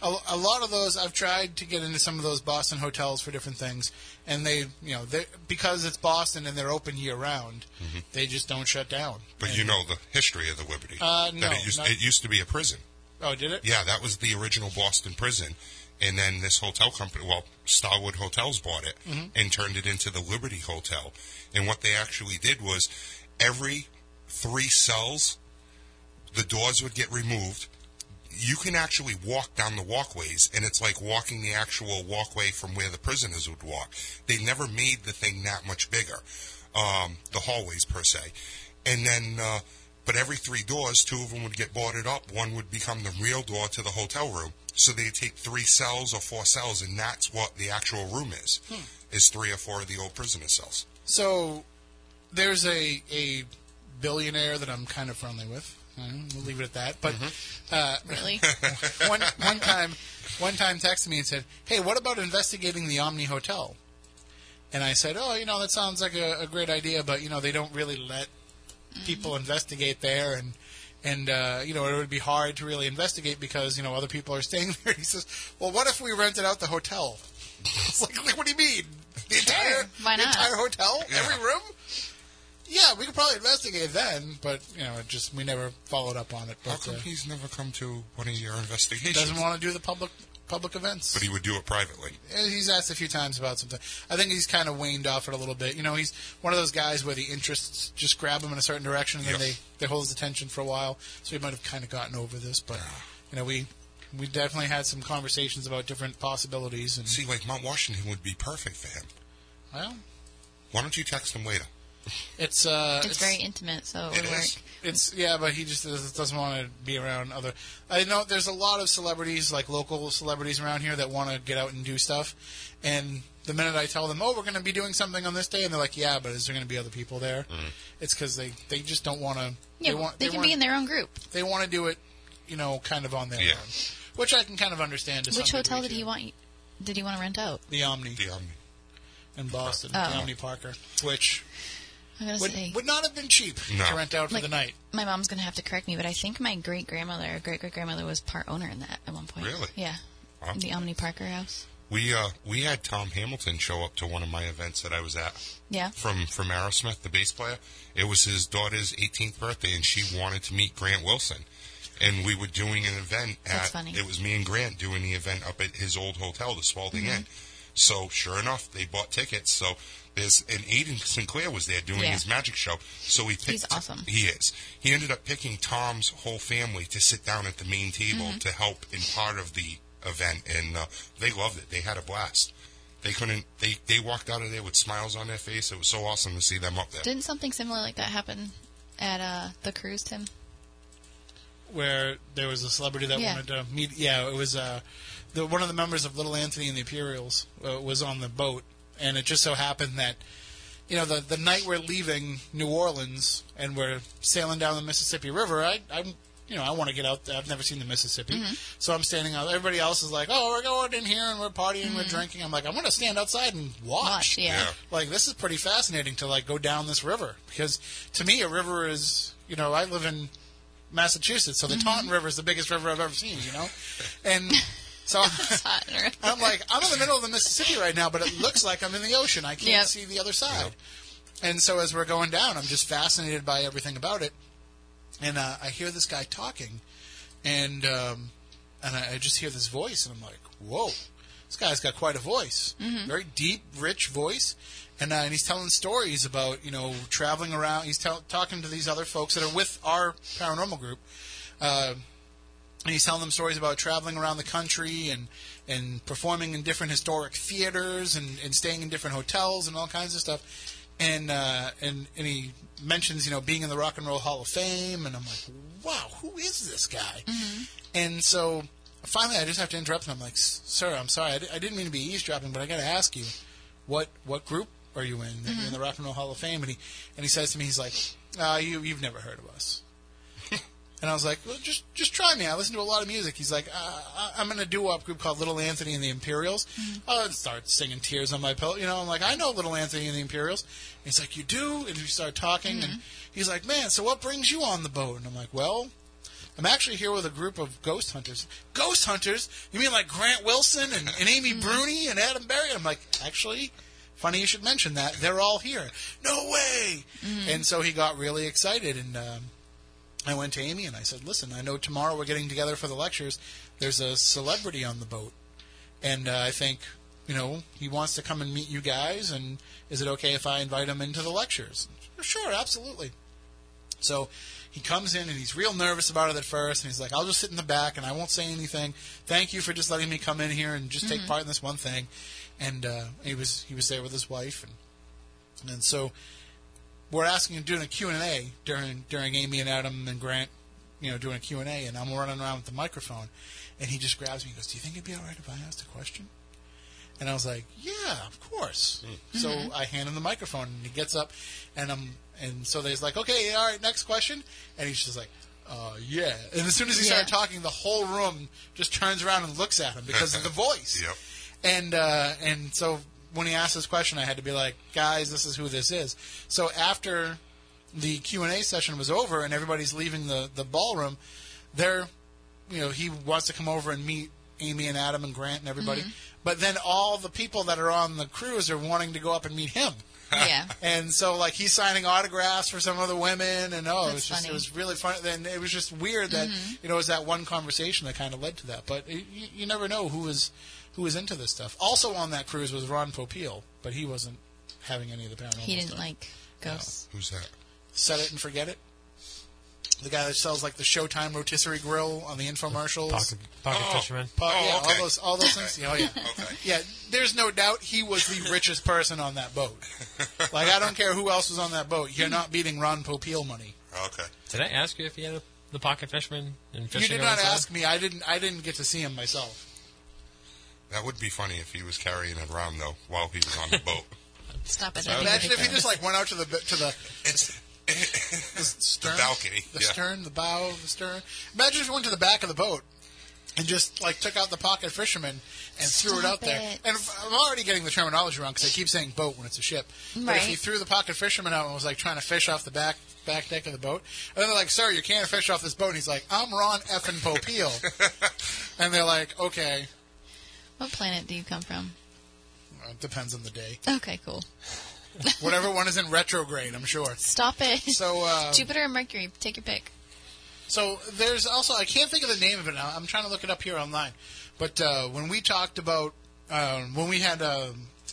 a, a lot of those I've tried to get into some of those Boston hotels for different things, and they, you know, they, because it's Boston and they're open year round, they just don't shut down. But And- you know the history of the Liberty. Uh, no, that it used, not- it used to be a prison. oh, did it? Yeah, that was the original Boston prison. And then this hotel company, well, Starwood Hotels bought it and turned it into the Liberty Hotel. And what they actually did was every three cells, the doors would get removed. You can actually walk down the walkways, and it's like walking the actual walkway from where the prisoners would walk. They never made the thing that much bigger, um, the hallways per se. And then, uh, but every three doors, two of them would get boarded up. One would become the real door to the hotel room. So they'd take three cells or four cells, and that's what the actual room is. Is three or four of the old prisoner cells. So there's a a billionaire that I'm kind of friendly with. Uh, We'll leave it at that. But uh, Really? one one time, one time texted me and said, "Hey, what about investigating the Omni Hotel?" And I said, "Oh, you know, that sounds like a, a great idea, but you know, they don't really let people investigate there, and and uh, you know, it would be hard to really investigate because you know other people are staying there." He says, "Well, what if we rented out the hotel?" It's like, like, what do you mean? The entire, why the entire hotel, Yeah. every room. Yeah, we could probably investigate then, but you know, it just we never followed up on it. How But come uh, he's never come to one of your investigations? doesn't want to do the public public events. but he would do it privately. He's asked a few times about something. I think he's kind of waned off it a little bit. You know, he's one of those guys where the interests just grab him in a certain direction, and Yep. then they they hold his attention for a while. So he might have kind of gotten over this, but you know, we we definitely had some conversations about different possibilities. And See, like Mount Washington would be perfect for him. well, Why don't you text him later? It's uh, It's very intimate, so it It would work. It's yeah, but he just does- doesn't want to be around other. I know there's a lot of celebrities, like local celebrities around here, that want to get out and do stuff. And the minute I tell them, "Oh, we're going to be doing something on this day," and they're like, "Yeah, but is there going to be other people there?" It's because they they just don't want to. Yeah, they want they, can wanna, be in their own group. They want to do it, you know, kind of on their Yeah. own, which I can kind of understand. To Which some hotel degree, did he want? Did he want to rent out? The Omni The um, in Boston, Oh. the Omni Parker, which I gotta would, say, would not have been cheap No. to rent out for Like- the night. my mom's gonna have to correct me, but I think my great grandmother, great great grandmother, was part owner in that at one point. Really? Yeah. Wow. The Omni Parker House. we uh we had Tom Hamilton show up to one of my events that I was at Yeah. from from Aerosmith, the bass player. It was his daughter's 18th birthday, and she wanted to meet Grant Wilson. And we were doing an event at. That's funny. It was me and Grant doing the event up at his old hotel, the Spalding Mm-hmm. Inn. So sure enough, they bought tickets. So there's and Aiden Sinclair was there doing Yeah. his magic show. So he picked. He's awesome. He is. He ended up picking Tom's whole family to sit down at the main table Mm-hmm. to help in part of the event, and uh, they loved it. They had a blast. They couldn't. They they walked out of there with smiles on their face. It was so awesome to see them up there. Didn't something similar like that happen at uh, the cruise, Tim? where there was a celebrity that Yeah. wanted to meet. Yeah, it was uh, the one of the members of Little Anthony and the Imperials uh, was on the boat, and it just so happened that you know the the night we're leaving New Orleans and we're sailing down the Mississippi River. I I'm you know I want to get out. there. I've never seen the Mississippi, mm-hmm. so I'm standing out. Everybody else is like, oh, we're going in here and we're partying, we're mm-hmm. drinking. I'm like, I want to stand outside and watch. Watch, yeah. Yeah. Like this is pretty fascinating to like go down this river because to me a river is you know I live in Massachusetts, so the mm-hmm. Taunton River is the biggest river I've ever seen. You know, and So I'm, It's hot and early. I'm like, I'm in the middle of the Mississippi right now, but it looks like I'm in the ocean. I can't Yep. see the other side. And so as we're going down, I'm just fascinated by everything about it. And uh, I hear this guy talking, and um, and I, I just hear this voice, and I'm like, whoa, this guy's got quite a voice, very deep, rich voice. And, uh, and he's telling stories about you know traveling around. He's tell, talking to these other folks that are with our paranormal group, uh, and he's telling them stories about traveling around the country and and performing in different historic theaters and, and staying in different hotels and all kinds of stuff. And uh, and and he mentions you know being in the Rock and Roll Hall of Fame, and I'm like, wow, who is this guy? And so finally, I just have to interrupt him. I'm like, sir, I'm sorry, I, didn't mean to be eavesdropping, but I got to ask you, what what group are you in? That You're in the Rock and Roll Hall of Fame, and he and he says to me, he's like, uh, you you've never heard of us. And I was like, well, just just try me. I listen to a lot of music. He's like, uh, I- I'm in a doo-wop group called Little Anthony and the Imperials. Oh, and start singing "Tears on My Pillow." You know, I'm like, I know Little Anthony and the Imperials. And he's like, you do? And we start talking, and he's like, man, so what brings you on the boat? And I'm like, well, I'm actually here with a group of ghost hunters. Ghost hunters? You mean like Grant Wilson and, and Amy Bruni and Adam Berry? I'm like, actually, funny you should mention that. They're all here. No way! And so he got really excited, and um, I went to Amy and I said, listen, I know tomorrow we're getting together for the lectures. There's a celebrity on the boat, and uh, I think, you know, he wants to come and meet you guys, and is it okay if I invite him into the lectures? Sure, absolutely. So he comes in and he's real nervous about it at first, and he's like, "I'll just sit in the back and I won't say anything. Thank you for just letting me come in here and just take part in this one thing." And uh, he was he was there with his wife, and and so we're asking him doing a Q and A during during Amy and Adam and Grant, you know, doing a Q and A, and I'm running around with the microphone, and he just grabs me and goes, "Do you think it'd be all right if I asked a question?" And I was like, "Yeah, of course." So I hand him the microphone, and he gets up, and I'm, and so they's like, "Okay, all right, next question," and he's just like, "Uh, yeah." And as soon as he started talking, the whole room just turns around and looks at him because of the voice. Yep. And uh, and so when he asked this question, I had to be like, "Guys, this is who this is." So after the Q and A session was over and everybody's leaving the the ballroom, they're, you know, he wants to come over and meet Amy and Adam and Grant and everybody. Mm-hmm. But then all the people that are on the cruise are wanting to go up and meet him. yeah. And so, like, he's signing autographs for some of the women, and oh, it was That's just funny. it was really fun. And it was just weird that mm-hmm. you know it was that one conversation that kind of led to that. But you, you never know who was who was into this stuff. Also on that cruise was Ron Popeil, but he wasn't having any of the paranormal. Stuff. He didn't stuff. like ghosts. Who's that? set it and forget it. The guy that sells like the Showtime rotisserie grill on the infomercials. Pocket, pocket Oh. fisherman. Pa- Oh, yeah, okay. all those all those things. Oh yeah. Okay. Yeah, there's no doubt he was the richest person on that boat. Like I don't care who else was on that boat. You're not beating Ron Popeil money. Okay. Did I ask you if he had a, the pocket fisherman and You did not outside? ask me. I didn't. I didn't get to see him myself. That would be funny if he was carrying it around though while he was on the boat. Stop it. So- that'd Imagine if he just like went out to the to the It's the stern, balcony, the yeah. stern, the bow, the stern. Imagine if he went to the back of the boat and just like took out the pocket fisherman and threw it Stop out there. And I'm already getting the terminology wrong because I keep saying boat when it's a ship. But if he threw the pocket fisherman out and was like trying to fish off the back back deck of the boat, and they're like, "Sir, you can't fish off this boat," and he's like, "I'm Ron effing Popeil," and they're like, "Okay." What planet do you come from? Uh, It depends on the day. Okay, cool. Whatever one is in retrograde, I'm sure. Stop it. So, uh, Jupiter and Mercury? Take your pick. So there's also I can't think of the name of it now. I'm trying to look it up here online. But uh, when we talked about uh, when we had uh,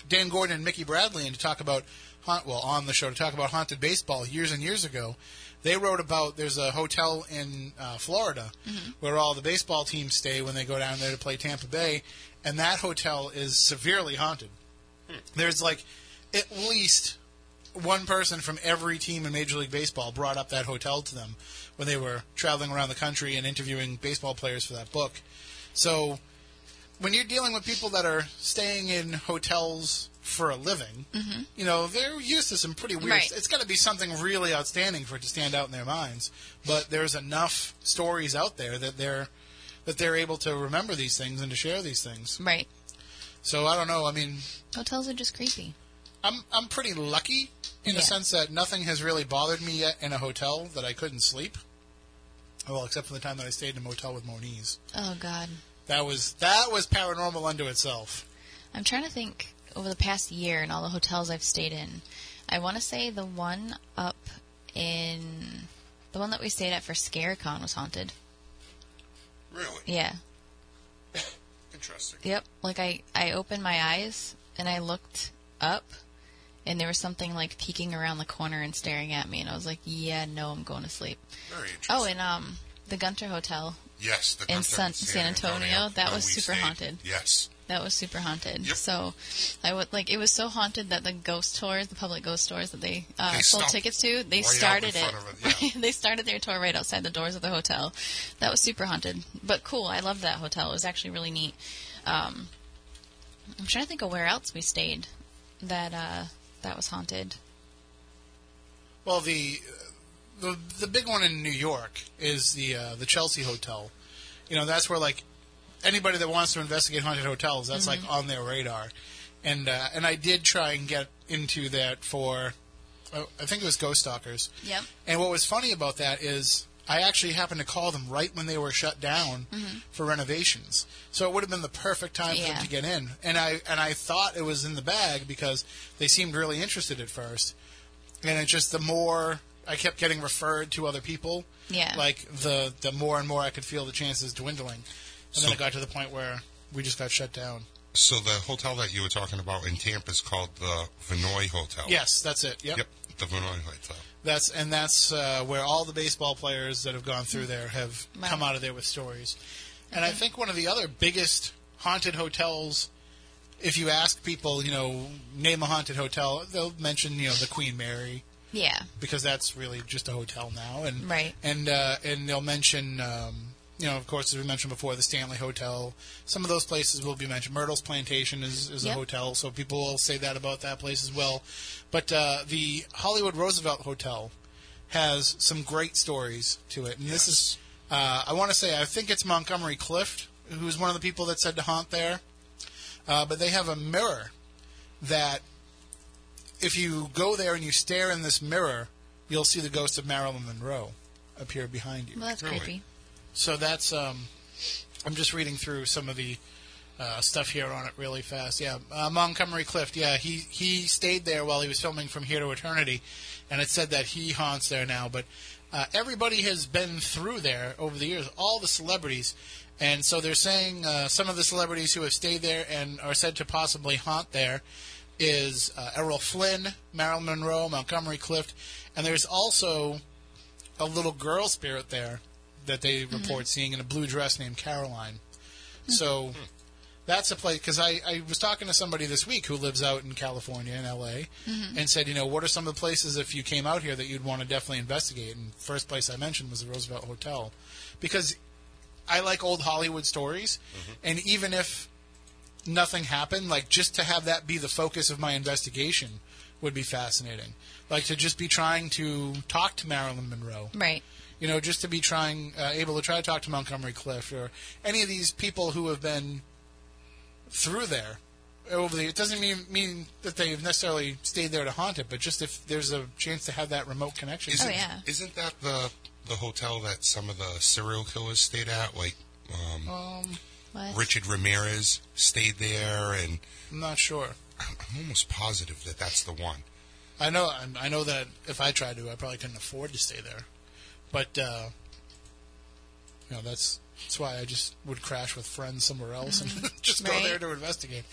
Dan Gordon and Mickey Bradley in to talk about haunt, well on the show to talk about haunted baseball years and years ago, they wrote about there's a hotel in uh, Florida where all the baseball teams stay when they go down there to play Tampa Bay, and that hotel is severely haunted. Hmm. There's like at least one person from every team in Major League Baseball brought up that hotel to them when they were traveling around the country and interviewing baseball players for that book. So when you're dealing with people that are staying in hotels for a living, mm-hmm. you know, they're used to some pretty weird Right. It's got to be something really outstanding for it to stand out in their minds. But there's enough stories out there that they're that they're able to remember these things and to share these things. Right. So I don't know. I mean, Hotels are just creepy. I'm I'm pretty lucky in the sense that nothing has really bothered me yet in a hotel that I couldn't sleep. Well, except for the time that I stayed in a motel with Moniz. Oh God. That was that was paranormal unto itself. I'm trying to think over the past year and all the hotels I've stayed in. I want to say the one up in the one that we stayed at for ScareCon was haunted. Really Yeah. interesting. Yep. Like I I opened my eyes and I looked up and there was something like peeking around the corner and staring at me and I was like, "Yeah, no, I'm going to sleep." Very interesting. Oh, and um the Gunter Hotel. yes, the in Gunter San- San Antonio, that was super stayed. haunted. Yes, That was super haunted. Yep. So, I would like it was so haunted that the ghost tours, the public ghost tours that they, uh, They sold tickets to, they right started it. it, yeah. they started their tour right outside the doors of the hotel. That was super haunted, but cool. I loved that hotel. It was actually really neat. Um, I'm trying to think of where else we stayed that uh, that was haunted. Well, the the the big one in New York is the uh, the Chelsea Hotel. You know, that's where like anybody that wants to investigate haunted hotels, that's like on their radar. And uh, and I did try and get into that for, oh, I think it was Ghost Stalkers. Yep. And what was funny about that is I actually happened to call them right when they were shut down for renovations. So it would have been the perfect time for them to get in. And I and I thought it was in the bag because they seemed really interested at first. And it just the more I kept getting referred to other people, Yeah. like the the more and more I could feel the chances dwindling. And then it got to the point where we just got shut down. So the hotel that you were talking about in Tampa is called the Vinoy Hotel. Yes, that's it. Yep. Yep. The Vinoy Hotel. That's and that's uh, where all the baseball players that have gone through there have Wow. come out of there with stories. And I think one of the other biggest haunted hotels, if you ask people, you know, name a haunted hotel, they'll mention you know the Queen Mary Yeah. because that's really just a hotel now, and Right. and uh, and they'll mention. Um, you know, of course, as we mentioned before, the Stanley Hotel. Some of those places will be mentioned. Myrtle's Plantation is, is a hotel, so people will say that about that place as well. But uh, the Hollywood Roosevelt Hotel has some great stories to it, and this is. Uh, I want to say I think it's Montgomery Clift who's one of the people that said to haunt there. Uh, but they have a mirror that, if you go there and you stare in this mirror, you'll see the ghost of Marilyn Monroe appear behind you. Well, that's Really? creepy. So that's um, I'm just reading through some of the uh, stuff here on it really fast. Yeah, uh, Montgomery Clift. Yeah, he he stayed there while he was filming From Here to Eternity, and it said that he haunts there now. But uh, everybody has been through there over the years. All the celebrities. And so they're saying uh, some of the celebrities who have stayed there and are said to possibly haunt there is uh, Errol Flynn, Marilyn Monroe, Montgomery Clift, and there's also a little girl spirit there that they report seeing in a blue dress named Caroline. So that's a place because I, I was talking to somebody this week who lives out in California in L.A. Mm-hmm. and said, you know, what are some of the places if you came out here that you'd want to definitely investigate? And first place I mentioned was the Roosevelt Hotel because I like old Hollywood stories, mm-hmm. and even if nothing happened, like just to have that be the focus of my investigation would be fascinating. Like to just be trying to talk to Marilyn Monroe Right. You know, just to be trying, uh, able to try to talk to Montgomery Clift or any of these people who have been through there over the. It doesn't mean mean that they've necessarily stayed there to haunt it, but just if there's a chance to have that remote connection. Isn't, Oh, yeah. Isn't that the the hotel that some of the serial killers stayed at? Like um, Um, Richard Ramirez stayed there, and I'm not sure. I'm I'm almost positive that that's the one. I know. I- I know that if I tried to, I probably couldn't afford to stay there. But uh, you know, that's that's why I just would crash with friends somewhere else and just go Right. there to investigate.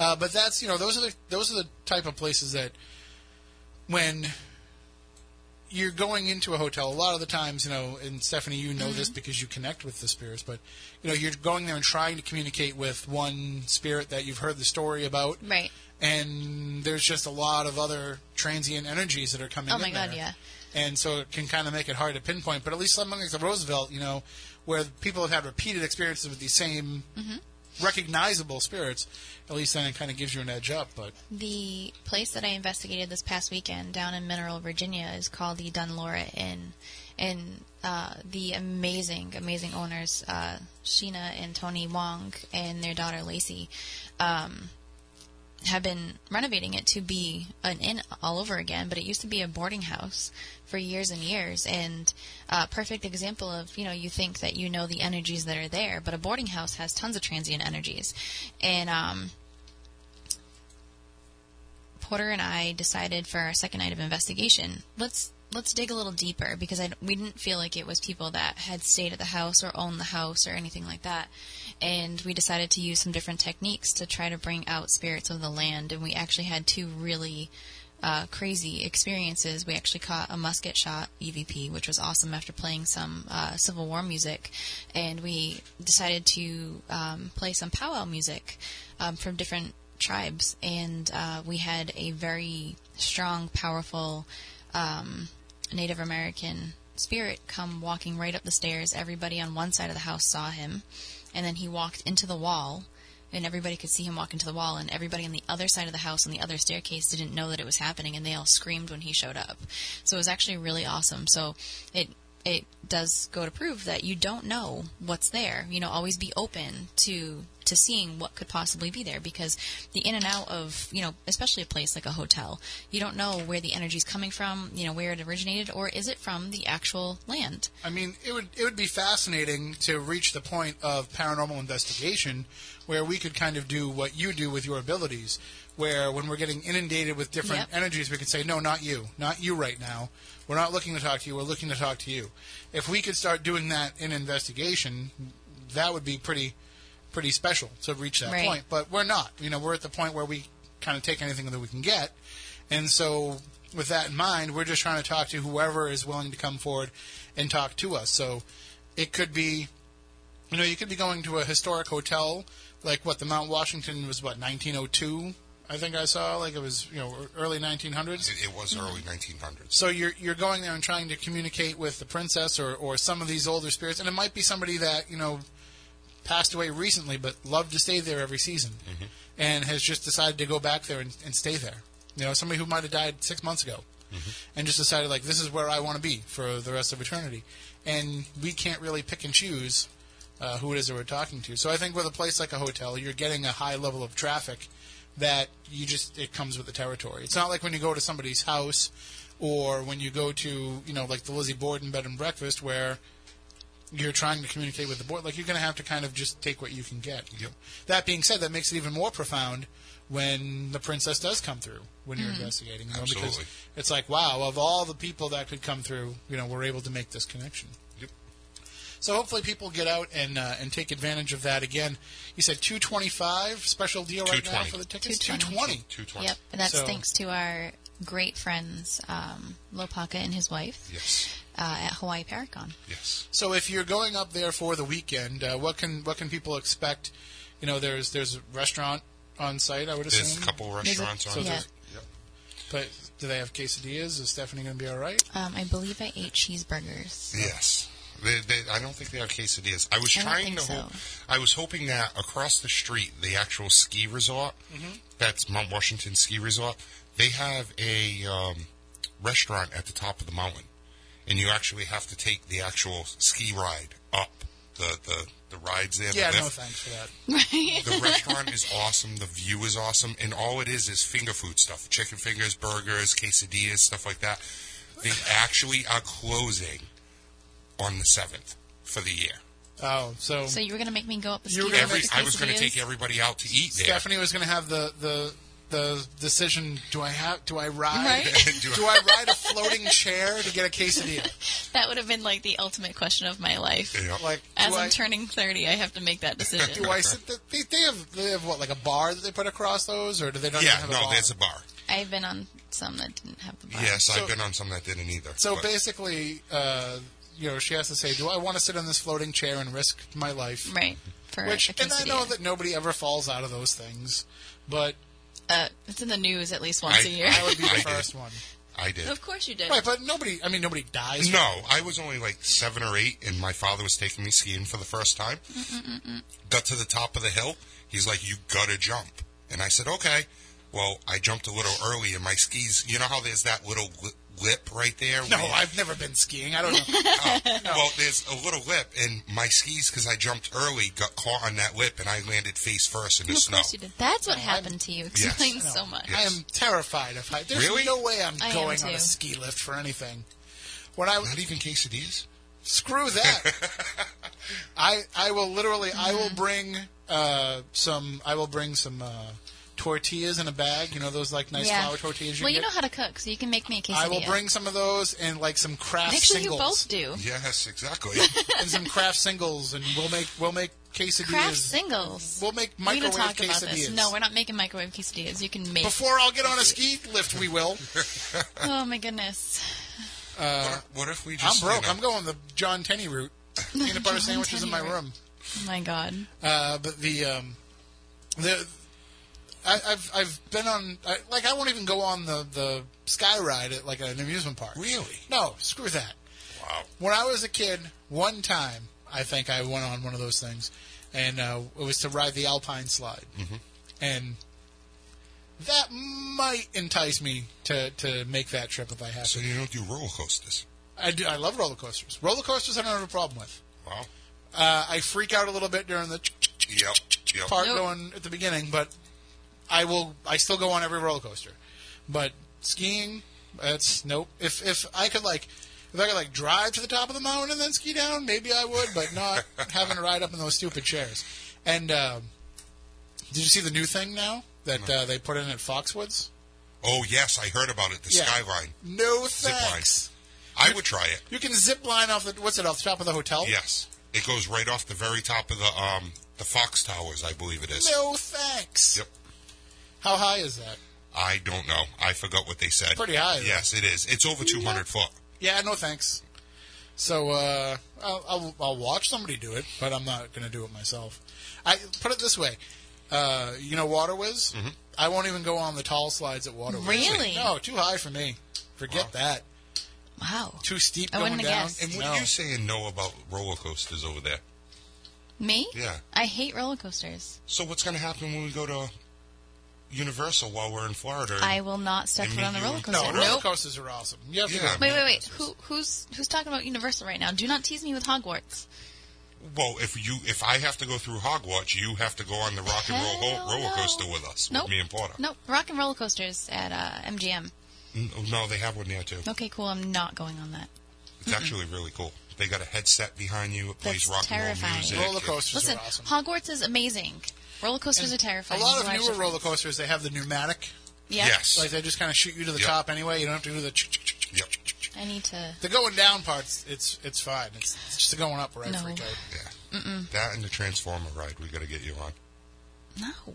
Uh, but that's you know, those are the those are the type of places that when you're going into a hotel, a lot of the times, you know, and Stephanie, you know this because you connect with the spirits, but you know, you're going there and trying to communicate with one spirit that you've heard the story about, Right. and there's just a lot of other transient energies that are coming Oh in my god, there. yeah. And so it can kind of make it hard to pinpoint. But at least something like the Roosevelt, you know, where people have had repeated experiences with these same Mm-hmm. recognizable spirits, at least then it kind of gives you an edge up. But The place that I investigated this past weekend down in Mineral, Virginia is called the Dunlora Inn. And uh, the amazing, amazing owners, uh, Sheena and Tony Wong, and their daughter Lacey, um, have been renovating it to be an inn all over again, but it used to be a boarding house for years and years. And a perfect example of, you know, you think that you know the energies that are there, but a boarding house has tons of transient energies. And, um, Porter and I decided for our second night of investigation, let's let's dig a little deeper because I, we didn't feel like it was people that had stayed at the house or owned the house or anything like that. And we decided to use some different techniques to try to bring out spirits of the land. And we actually had two really uh, crazy experiences. We actually caught a musket shot EVP, which was awesome after playing some uh, Civil War music. And we decided to um, play some powwow music um, from different tribes. And uh, we had a very strong, powerful um, Native American spirit come walking right up the stairs. Everybody on one side of the house saw him, and then he walked into the wall, and everybody could see him walk into the wall. And everybody on the other side of the house on the other staircase didn't know that it was happening, and they all screamed when he showed up. So it was actually really awesome. So it it does go to prove that you don't know what's there. You know, always be open to to seeing what could possibly be there because the in and out of, you know, especially a place like a hotel, you don't know where the energy's coming from, you know, where it originated or is it from the actual land. I mean, it would it would be fascinating to reach the point of paranormal investigation where we could kind of do what you do with your abilities, where when we're getting inundated with different Yep. energies, we could say, no, not you, not you right now. We're not looking to talk to you. We're looking to talk to you. If we could start doing that in investigation, that would be pretty pretty special to reach that Right. point. But we're not. You know, we're at the point where we kind of take anything that we can get, and so with that in mind, we're just trying to talk to whoever is willing to come forward and talk to us. So it could be, you know, you could be going to a historic hotel, like what the Mount Washington was, what 1902. I think I saw like it was you know early 1900s. It, it was early 1900s. So you're you're going there and trying to communicate with the princess or, or some of these older spirits, and it might be somebody that you know passed away recently, but loved to stay there every season, and has just decided to go back there and, and stay there. You know, somebody who might have died six months ago, and just decided like this is where I want to be for the rest of eternity, and we can't really pick and choose uh, who it is that we're talking to. So I think with a place like a hotel, you're getting a high level of traffic that you just it comes with the territory. It's not like when you go to somebody's house or when you go to you know like the Lizzie Borden bed and breakfast where you're trying to communicate with the board. Like you're going to have to kind of just take what you can get. Yep. That being said, that makes it even more profound when the princess does come through when you're mm-hmm. investigating. You know, Because Absolutely. it's like wow, of all the people that could come through, you know, we're able to make this connection. Yep. So hopefully people get out and uh, and take advantage of that. Again, you said two twenty five special deal right now for the tickets. Two twenty. Two twenty. Yep, and that's So- thanks to our great friends um, Lopaka and his wife Yes. uh, at Hawaii Paracon. Yes. So if you're going up there for the weekend, uh, what can what can people expect? You know, there's there's a restaurant on site. I would assume. There's a couple restaurants So on Yeah. there. Yep. But do they have quesadillas? Is Stephanie going to be all right? Um, I believe I ate cheeseburgers. Yes. They, they, I don't think they have quesadillas. I was I trying to. so. I was hoping that across the street, the actual ski resort, that's Mount Washington Ski Resort, they have a um, restaurant at the top of the mountain, and you actually have to take the actual ski ride up the the, the rides there. the Yeah, no thanks for that. The restaurant is awesome. The view is awesome, and all it is is finger food stuff: chicken fingers, burgers, quesadillas, stuff like that. They actually are closing on the seventh for the year. Oh, so, So you were going to make me go up the You were ski gonna Every, I was going to take everybody out to eat there. Stephanie was going to have the the the decision: do I have do I ride Right? Do do I ride a floating chair to get a quesadilla? That would have been like the ultimate question of my life. Yeah. Like, As do I'm I, turning 30, I have to make that decision. do I sit? The, they, they have they have what like a bar that they put across those, or do they not even yeah, have no, a bar? there's a bar. I've been on some that didn't have the bar. Yes, So- I've been on some that didn't either. So but- basically, uh, you know, she has to say, "Do I want to sit on this floating chair and risk my life?" Right. For Which, a and I know that nobody ever falls out of those things, but uh, it's in the news at least once I- a year. I would be the I did. first one. I did. of course you did. Right, but nobody. I mean, nobody dies. No, I was only like seven or eight, and my father was taking me skiing for the first time. Got to the top of the hill. He's like, "You gotta jump," and I said, "Okay." Well, I jumped a little early, and my skis. You know how there's that little gl- lip right there. No, where- I've never been skiing. I don't know. Oh, Well, there's a little lip, and my skis, because I jumped early, got caught on that lip, and I landed face first in the Of snow. course you did. That's what No, happened to you. Explains No, so much. I am terrified of height. There's Really? no way I'm I going on a ski lift for anything. When I Not even quesadillas. screw that, I I will literally I Mm-hmm. will bring uh, some I will bring some uh, tortillas in a bag. You know those like nice yeah. flour tortillas. You well, can you know how to cook, so you can make me a quesadilla. I will bring some of those and like some Kraft Actually, you singles both do. Yes, exactly. and some Kraft singles, and we'll make we'll make quesadillas. Kraft singles. We'll make we need to microwave talk about quesadillas. this. No, we're not making microwave quesadillas. You can make. Before I'll get on a ski lift, we will. oh my goodness. what, what if we I'm just? broke. You know, I'm going the John Tenney route. Peanut butter John sandwiches in my route. room. Oh my god. Uh, but the um, the I, I've I've been on I, like I won't even go on the the sky ride at like an amusement park. Really? No, screw that. Wow. When I was a kid, one time I think I went on one of those things, and uh, it was to ride the Alpine slide, Mm-hmm. and that might entice me to to make that trip if I have to So to. you don't do roller coasters? I do. I love roller coasters. Roller coasters I don't have a problem with. Wow. Uh, I freak out a little bit during the Yep. Yep. part Nope. going at the beginning, but I will. I still go on every roller coaster. But skiing, that's nope. If if I could like, if I could like drive to the top of the mountain and then ski down, maybe I would. But not having to ride up in those stupid chairs. And um, did you see the new thing now that uh, they put in at Foxwoods? Oh yes, I heard about it. The Yeah. skyline. No Zip line. thanks. I would try it. You can zip line off the what's it off the top of the hotel? Yes. It goes right off the very top of the um the Fox Towers, I believe it is. No thanks. Yep. How high is that? I don't know. I forgot what they said. Pretty high. Yes, it is. It's over 200 foot. Yeah, no thanks. So uh, I'll, I'll, I'll watch somebody do it, but I'm not going to do it myself. I put it this way, uh, you know, Water Wizz. Mm-hmm. I won't even go on the tall slides at Water Wizz. Really? No, too high for me. Forget Wow. that. Wow. Too steep I going down. guessed. And what no. are you saying no about roller coasters over there? Me? Yeah. I hate roller coasters. So what's going to happen when we go to Universal while we're in Florida? I will not step foot on the you- roller No, roller Nope. coasters are awesome. You have to Yeah. Wait, wait, wait. Who, who's who's talking about Universal right now? Do not tease me with Hogwarts. Well, if you if I have to go through Hogwarts, you have to go on the rock and roll Hell roller no. coaster with us, Nope. with me and Porter. Nope. Rock and roller coasters at uh, MGM. No, they have one there too. Okay, cool. I'm not going on that. It's actually really cool. They got a headset behind you. It plays That's rock and roll terrifying. music. Roller coasters Listen, are awesome. Hogwarts is amazing. Roller coasters are terrifying. A lot of newer actually- roller coasters, they have the pneumatic. Yeah. Yes. Like they just kind of shoot you to the Yep. top anyway. You don't have to do the. Yep. I need to. The going down parts, it's it's fine. It's, it's just the going up where I No. freak out. Yeah. That and the Transformer ride we got to get you on. No.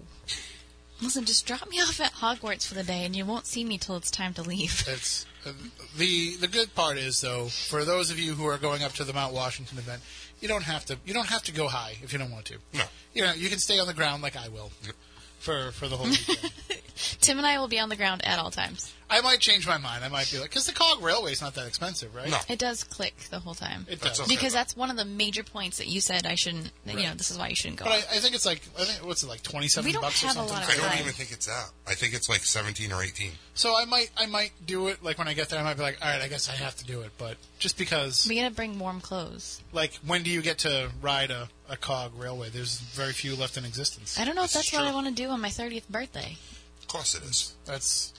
Listen, just drop me off at Hogwarts for the day, and you won't see me till it's time to leave. It's uh, the the good part is though for those of you who are going up to the Mount Washington event, you don't have to you don't have to go high if you don't want to. No. You know you can stay on the ground like I will Yep. for for the whole weekend. Tim and I will be on the ground at all times. I might change my mind. I might be like because the cog railway is not that expensive, right? No. It does click the whole time. it does. okay. because that's one of the major points that you said I shouldn't. that, You Right. know, this is why you shouldn't go. But I. I think it's like I think what's it like twenty seven We don't bucks or have a something. lot of I don't Right. even think it's that. I think it's like 17 or 18. So I might I might do it like when I get there. I might be like, all right, I guess I have to do it. But just because, we gotta bring warm clothes. like, when do you get to ride a, a cog railway? There's very few left in existence. I don't know if This that's what I true. want to do on my 30th birthday. Of course it is. That's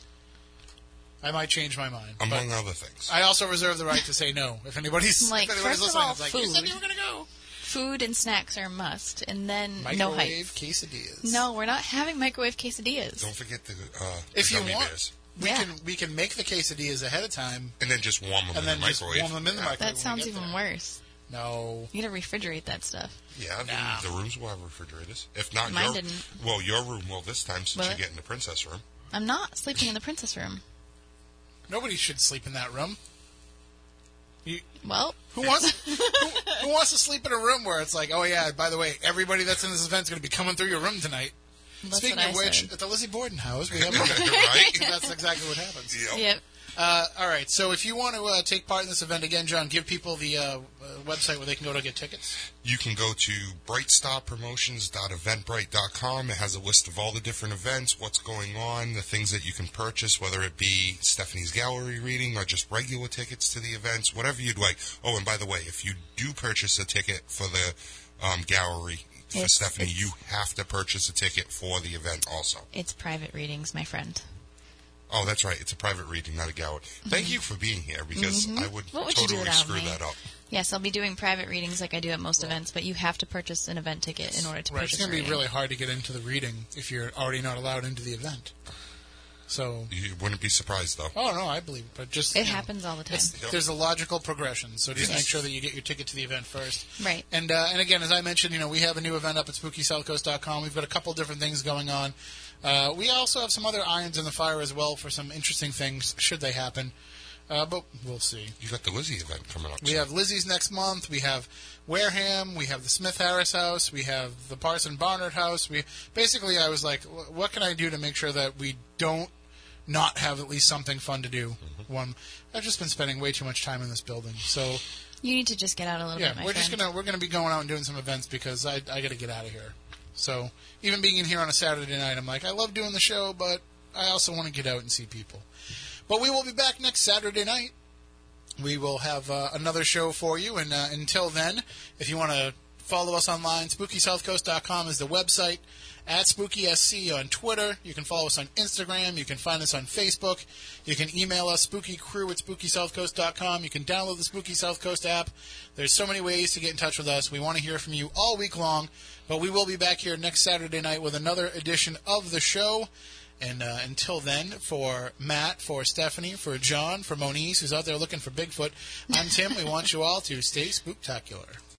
I might change my mind. but- Among other things. I also reserve the right to say no if anybody's Like, if anybody's first of listening. all, it's like you said food. you were gonna go. Food and snacks are a must, and then no Microwave quesadillas. No, we're not having microwave quesadillas. Don't forget the, uh, If the you gummy want- bears. we Yeah. can we can make the quesadillas ahead of time And then just warm them and in then the just microwave. warm them in the Yeah. microwave. that we sounds get even there. worse. No, You gotta refrigerate that stuff. Yeah, the, Nah. the rooms will have refrigerators. If not, Mine your, didn't. well, your room will this time since Will you it? get in the princess room. I'm not sleeping in the princess room. Nobody should sleep in that room. You, Well, who wants who, who wants to sleep in a room where it's like, oh yeah, by the way, everybody that's in this event's going to be coming through your room tonight. that's Speaking of I which, said. at the Lizzie Borden house, we have a right? that's exactly what happens. Yep. Yep. Uh, all right. So if you want to uh, take part in this event again, John, give people the uh, uh, website where they can go to get tickets. You can go to brightstarpromotions.eventbrite.com. It has a list of all the different events, what's going on, the things that you can purchase, whether it be Stephanie's gallery reading or just regular tickets to the events, whatever you'd like. Oh, and by the way, if you do purchase a ticket for the um, gallery for It's- Stephanie, it's- you have to purchase a ticket for the event also. It's private readings, my friend. Oh, that's right. It's a private reading, not a gallery. Thank you for being here because I would, Mm-hmm. What would you do totally without screw me? that up. Yes, I'll be doing private readings like I do at most events, but you have to purchase an event ticket in order to Right. purchase It's going to be reading. really hard to get into the reading if you're already not allowed into the event. So, You wouldn't be surprised though. oh no, I believe, it, but just It you know, happens all the time. It's, there's a logical progression, so just Yes. make sure that you get your ticket to the event first. Right. And uh, and again, as I mentioned, you know, we have a new event up at SpookySouthCoast.com. We've got a couple different things going on. Uh, we also have some other irons in the fire as well for some interesting things should they happen. Uh, but we'll see. You got the Lizzie event coming up. We soon. have Lizzie's next month. We have Wareham. We have the Smith Harris House. We have the Parson Barnard House. We basically, I was like, what can I do to make sure that we don't not have at least something fun to do? One, I've just been spending way too much time in this building, so You need to just get out a little yeah, bit, my we're friend. just gonna we're gonna be going out and doing some events because I I got to get out of here. So even being in here on a Saturday night, I'm like, I love doing the show, but I also want to get out and see people. But we will be back next Saturday night. We will have uh, another show for you, and uh, until then, if you want to follow us online, SpookySouthCoast.com is the website. At SpookySC on Twitter. You can follow us on Instagram. You can find us on Facebook. You can email us, spookycrew at SpookySouthCoast.com. You can download the Spooky South Coast app. There's so many ways to get in touch with us. We want to hear from you all week long, but we will be back here next Saturday night with another edition of the show. And uh, until then, for Matt, for Stephanie, for John, for Moniz, who's out there looking for Bigfoot, I'm Tim. we want you all to stay spooktacular.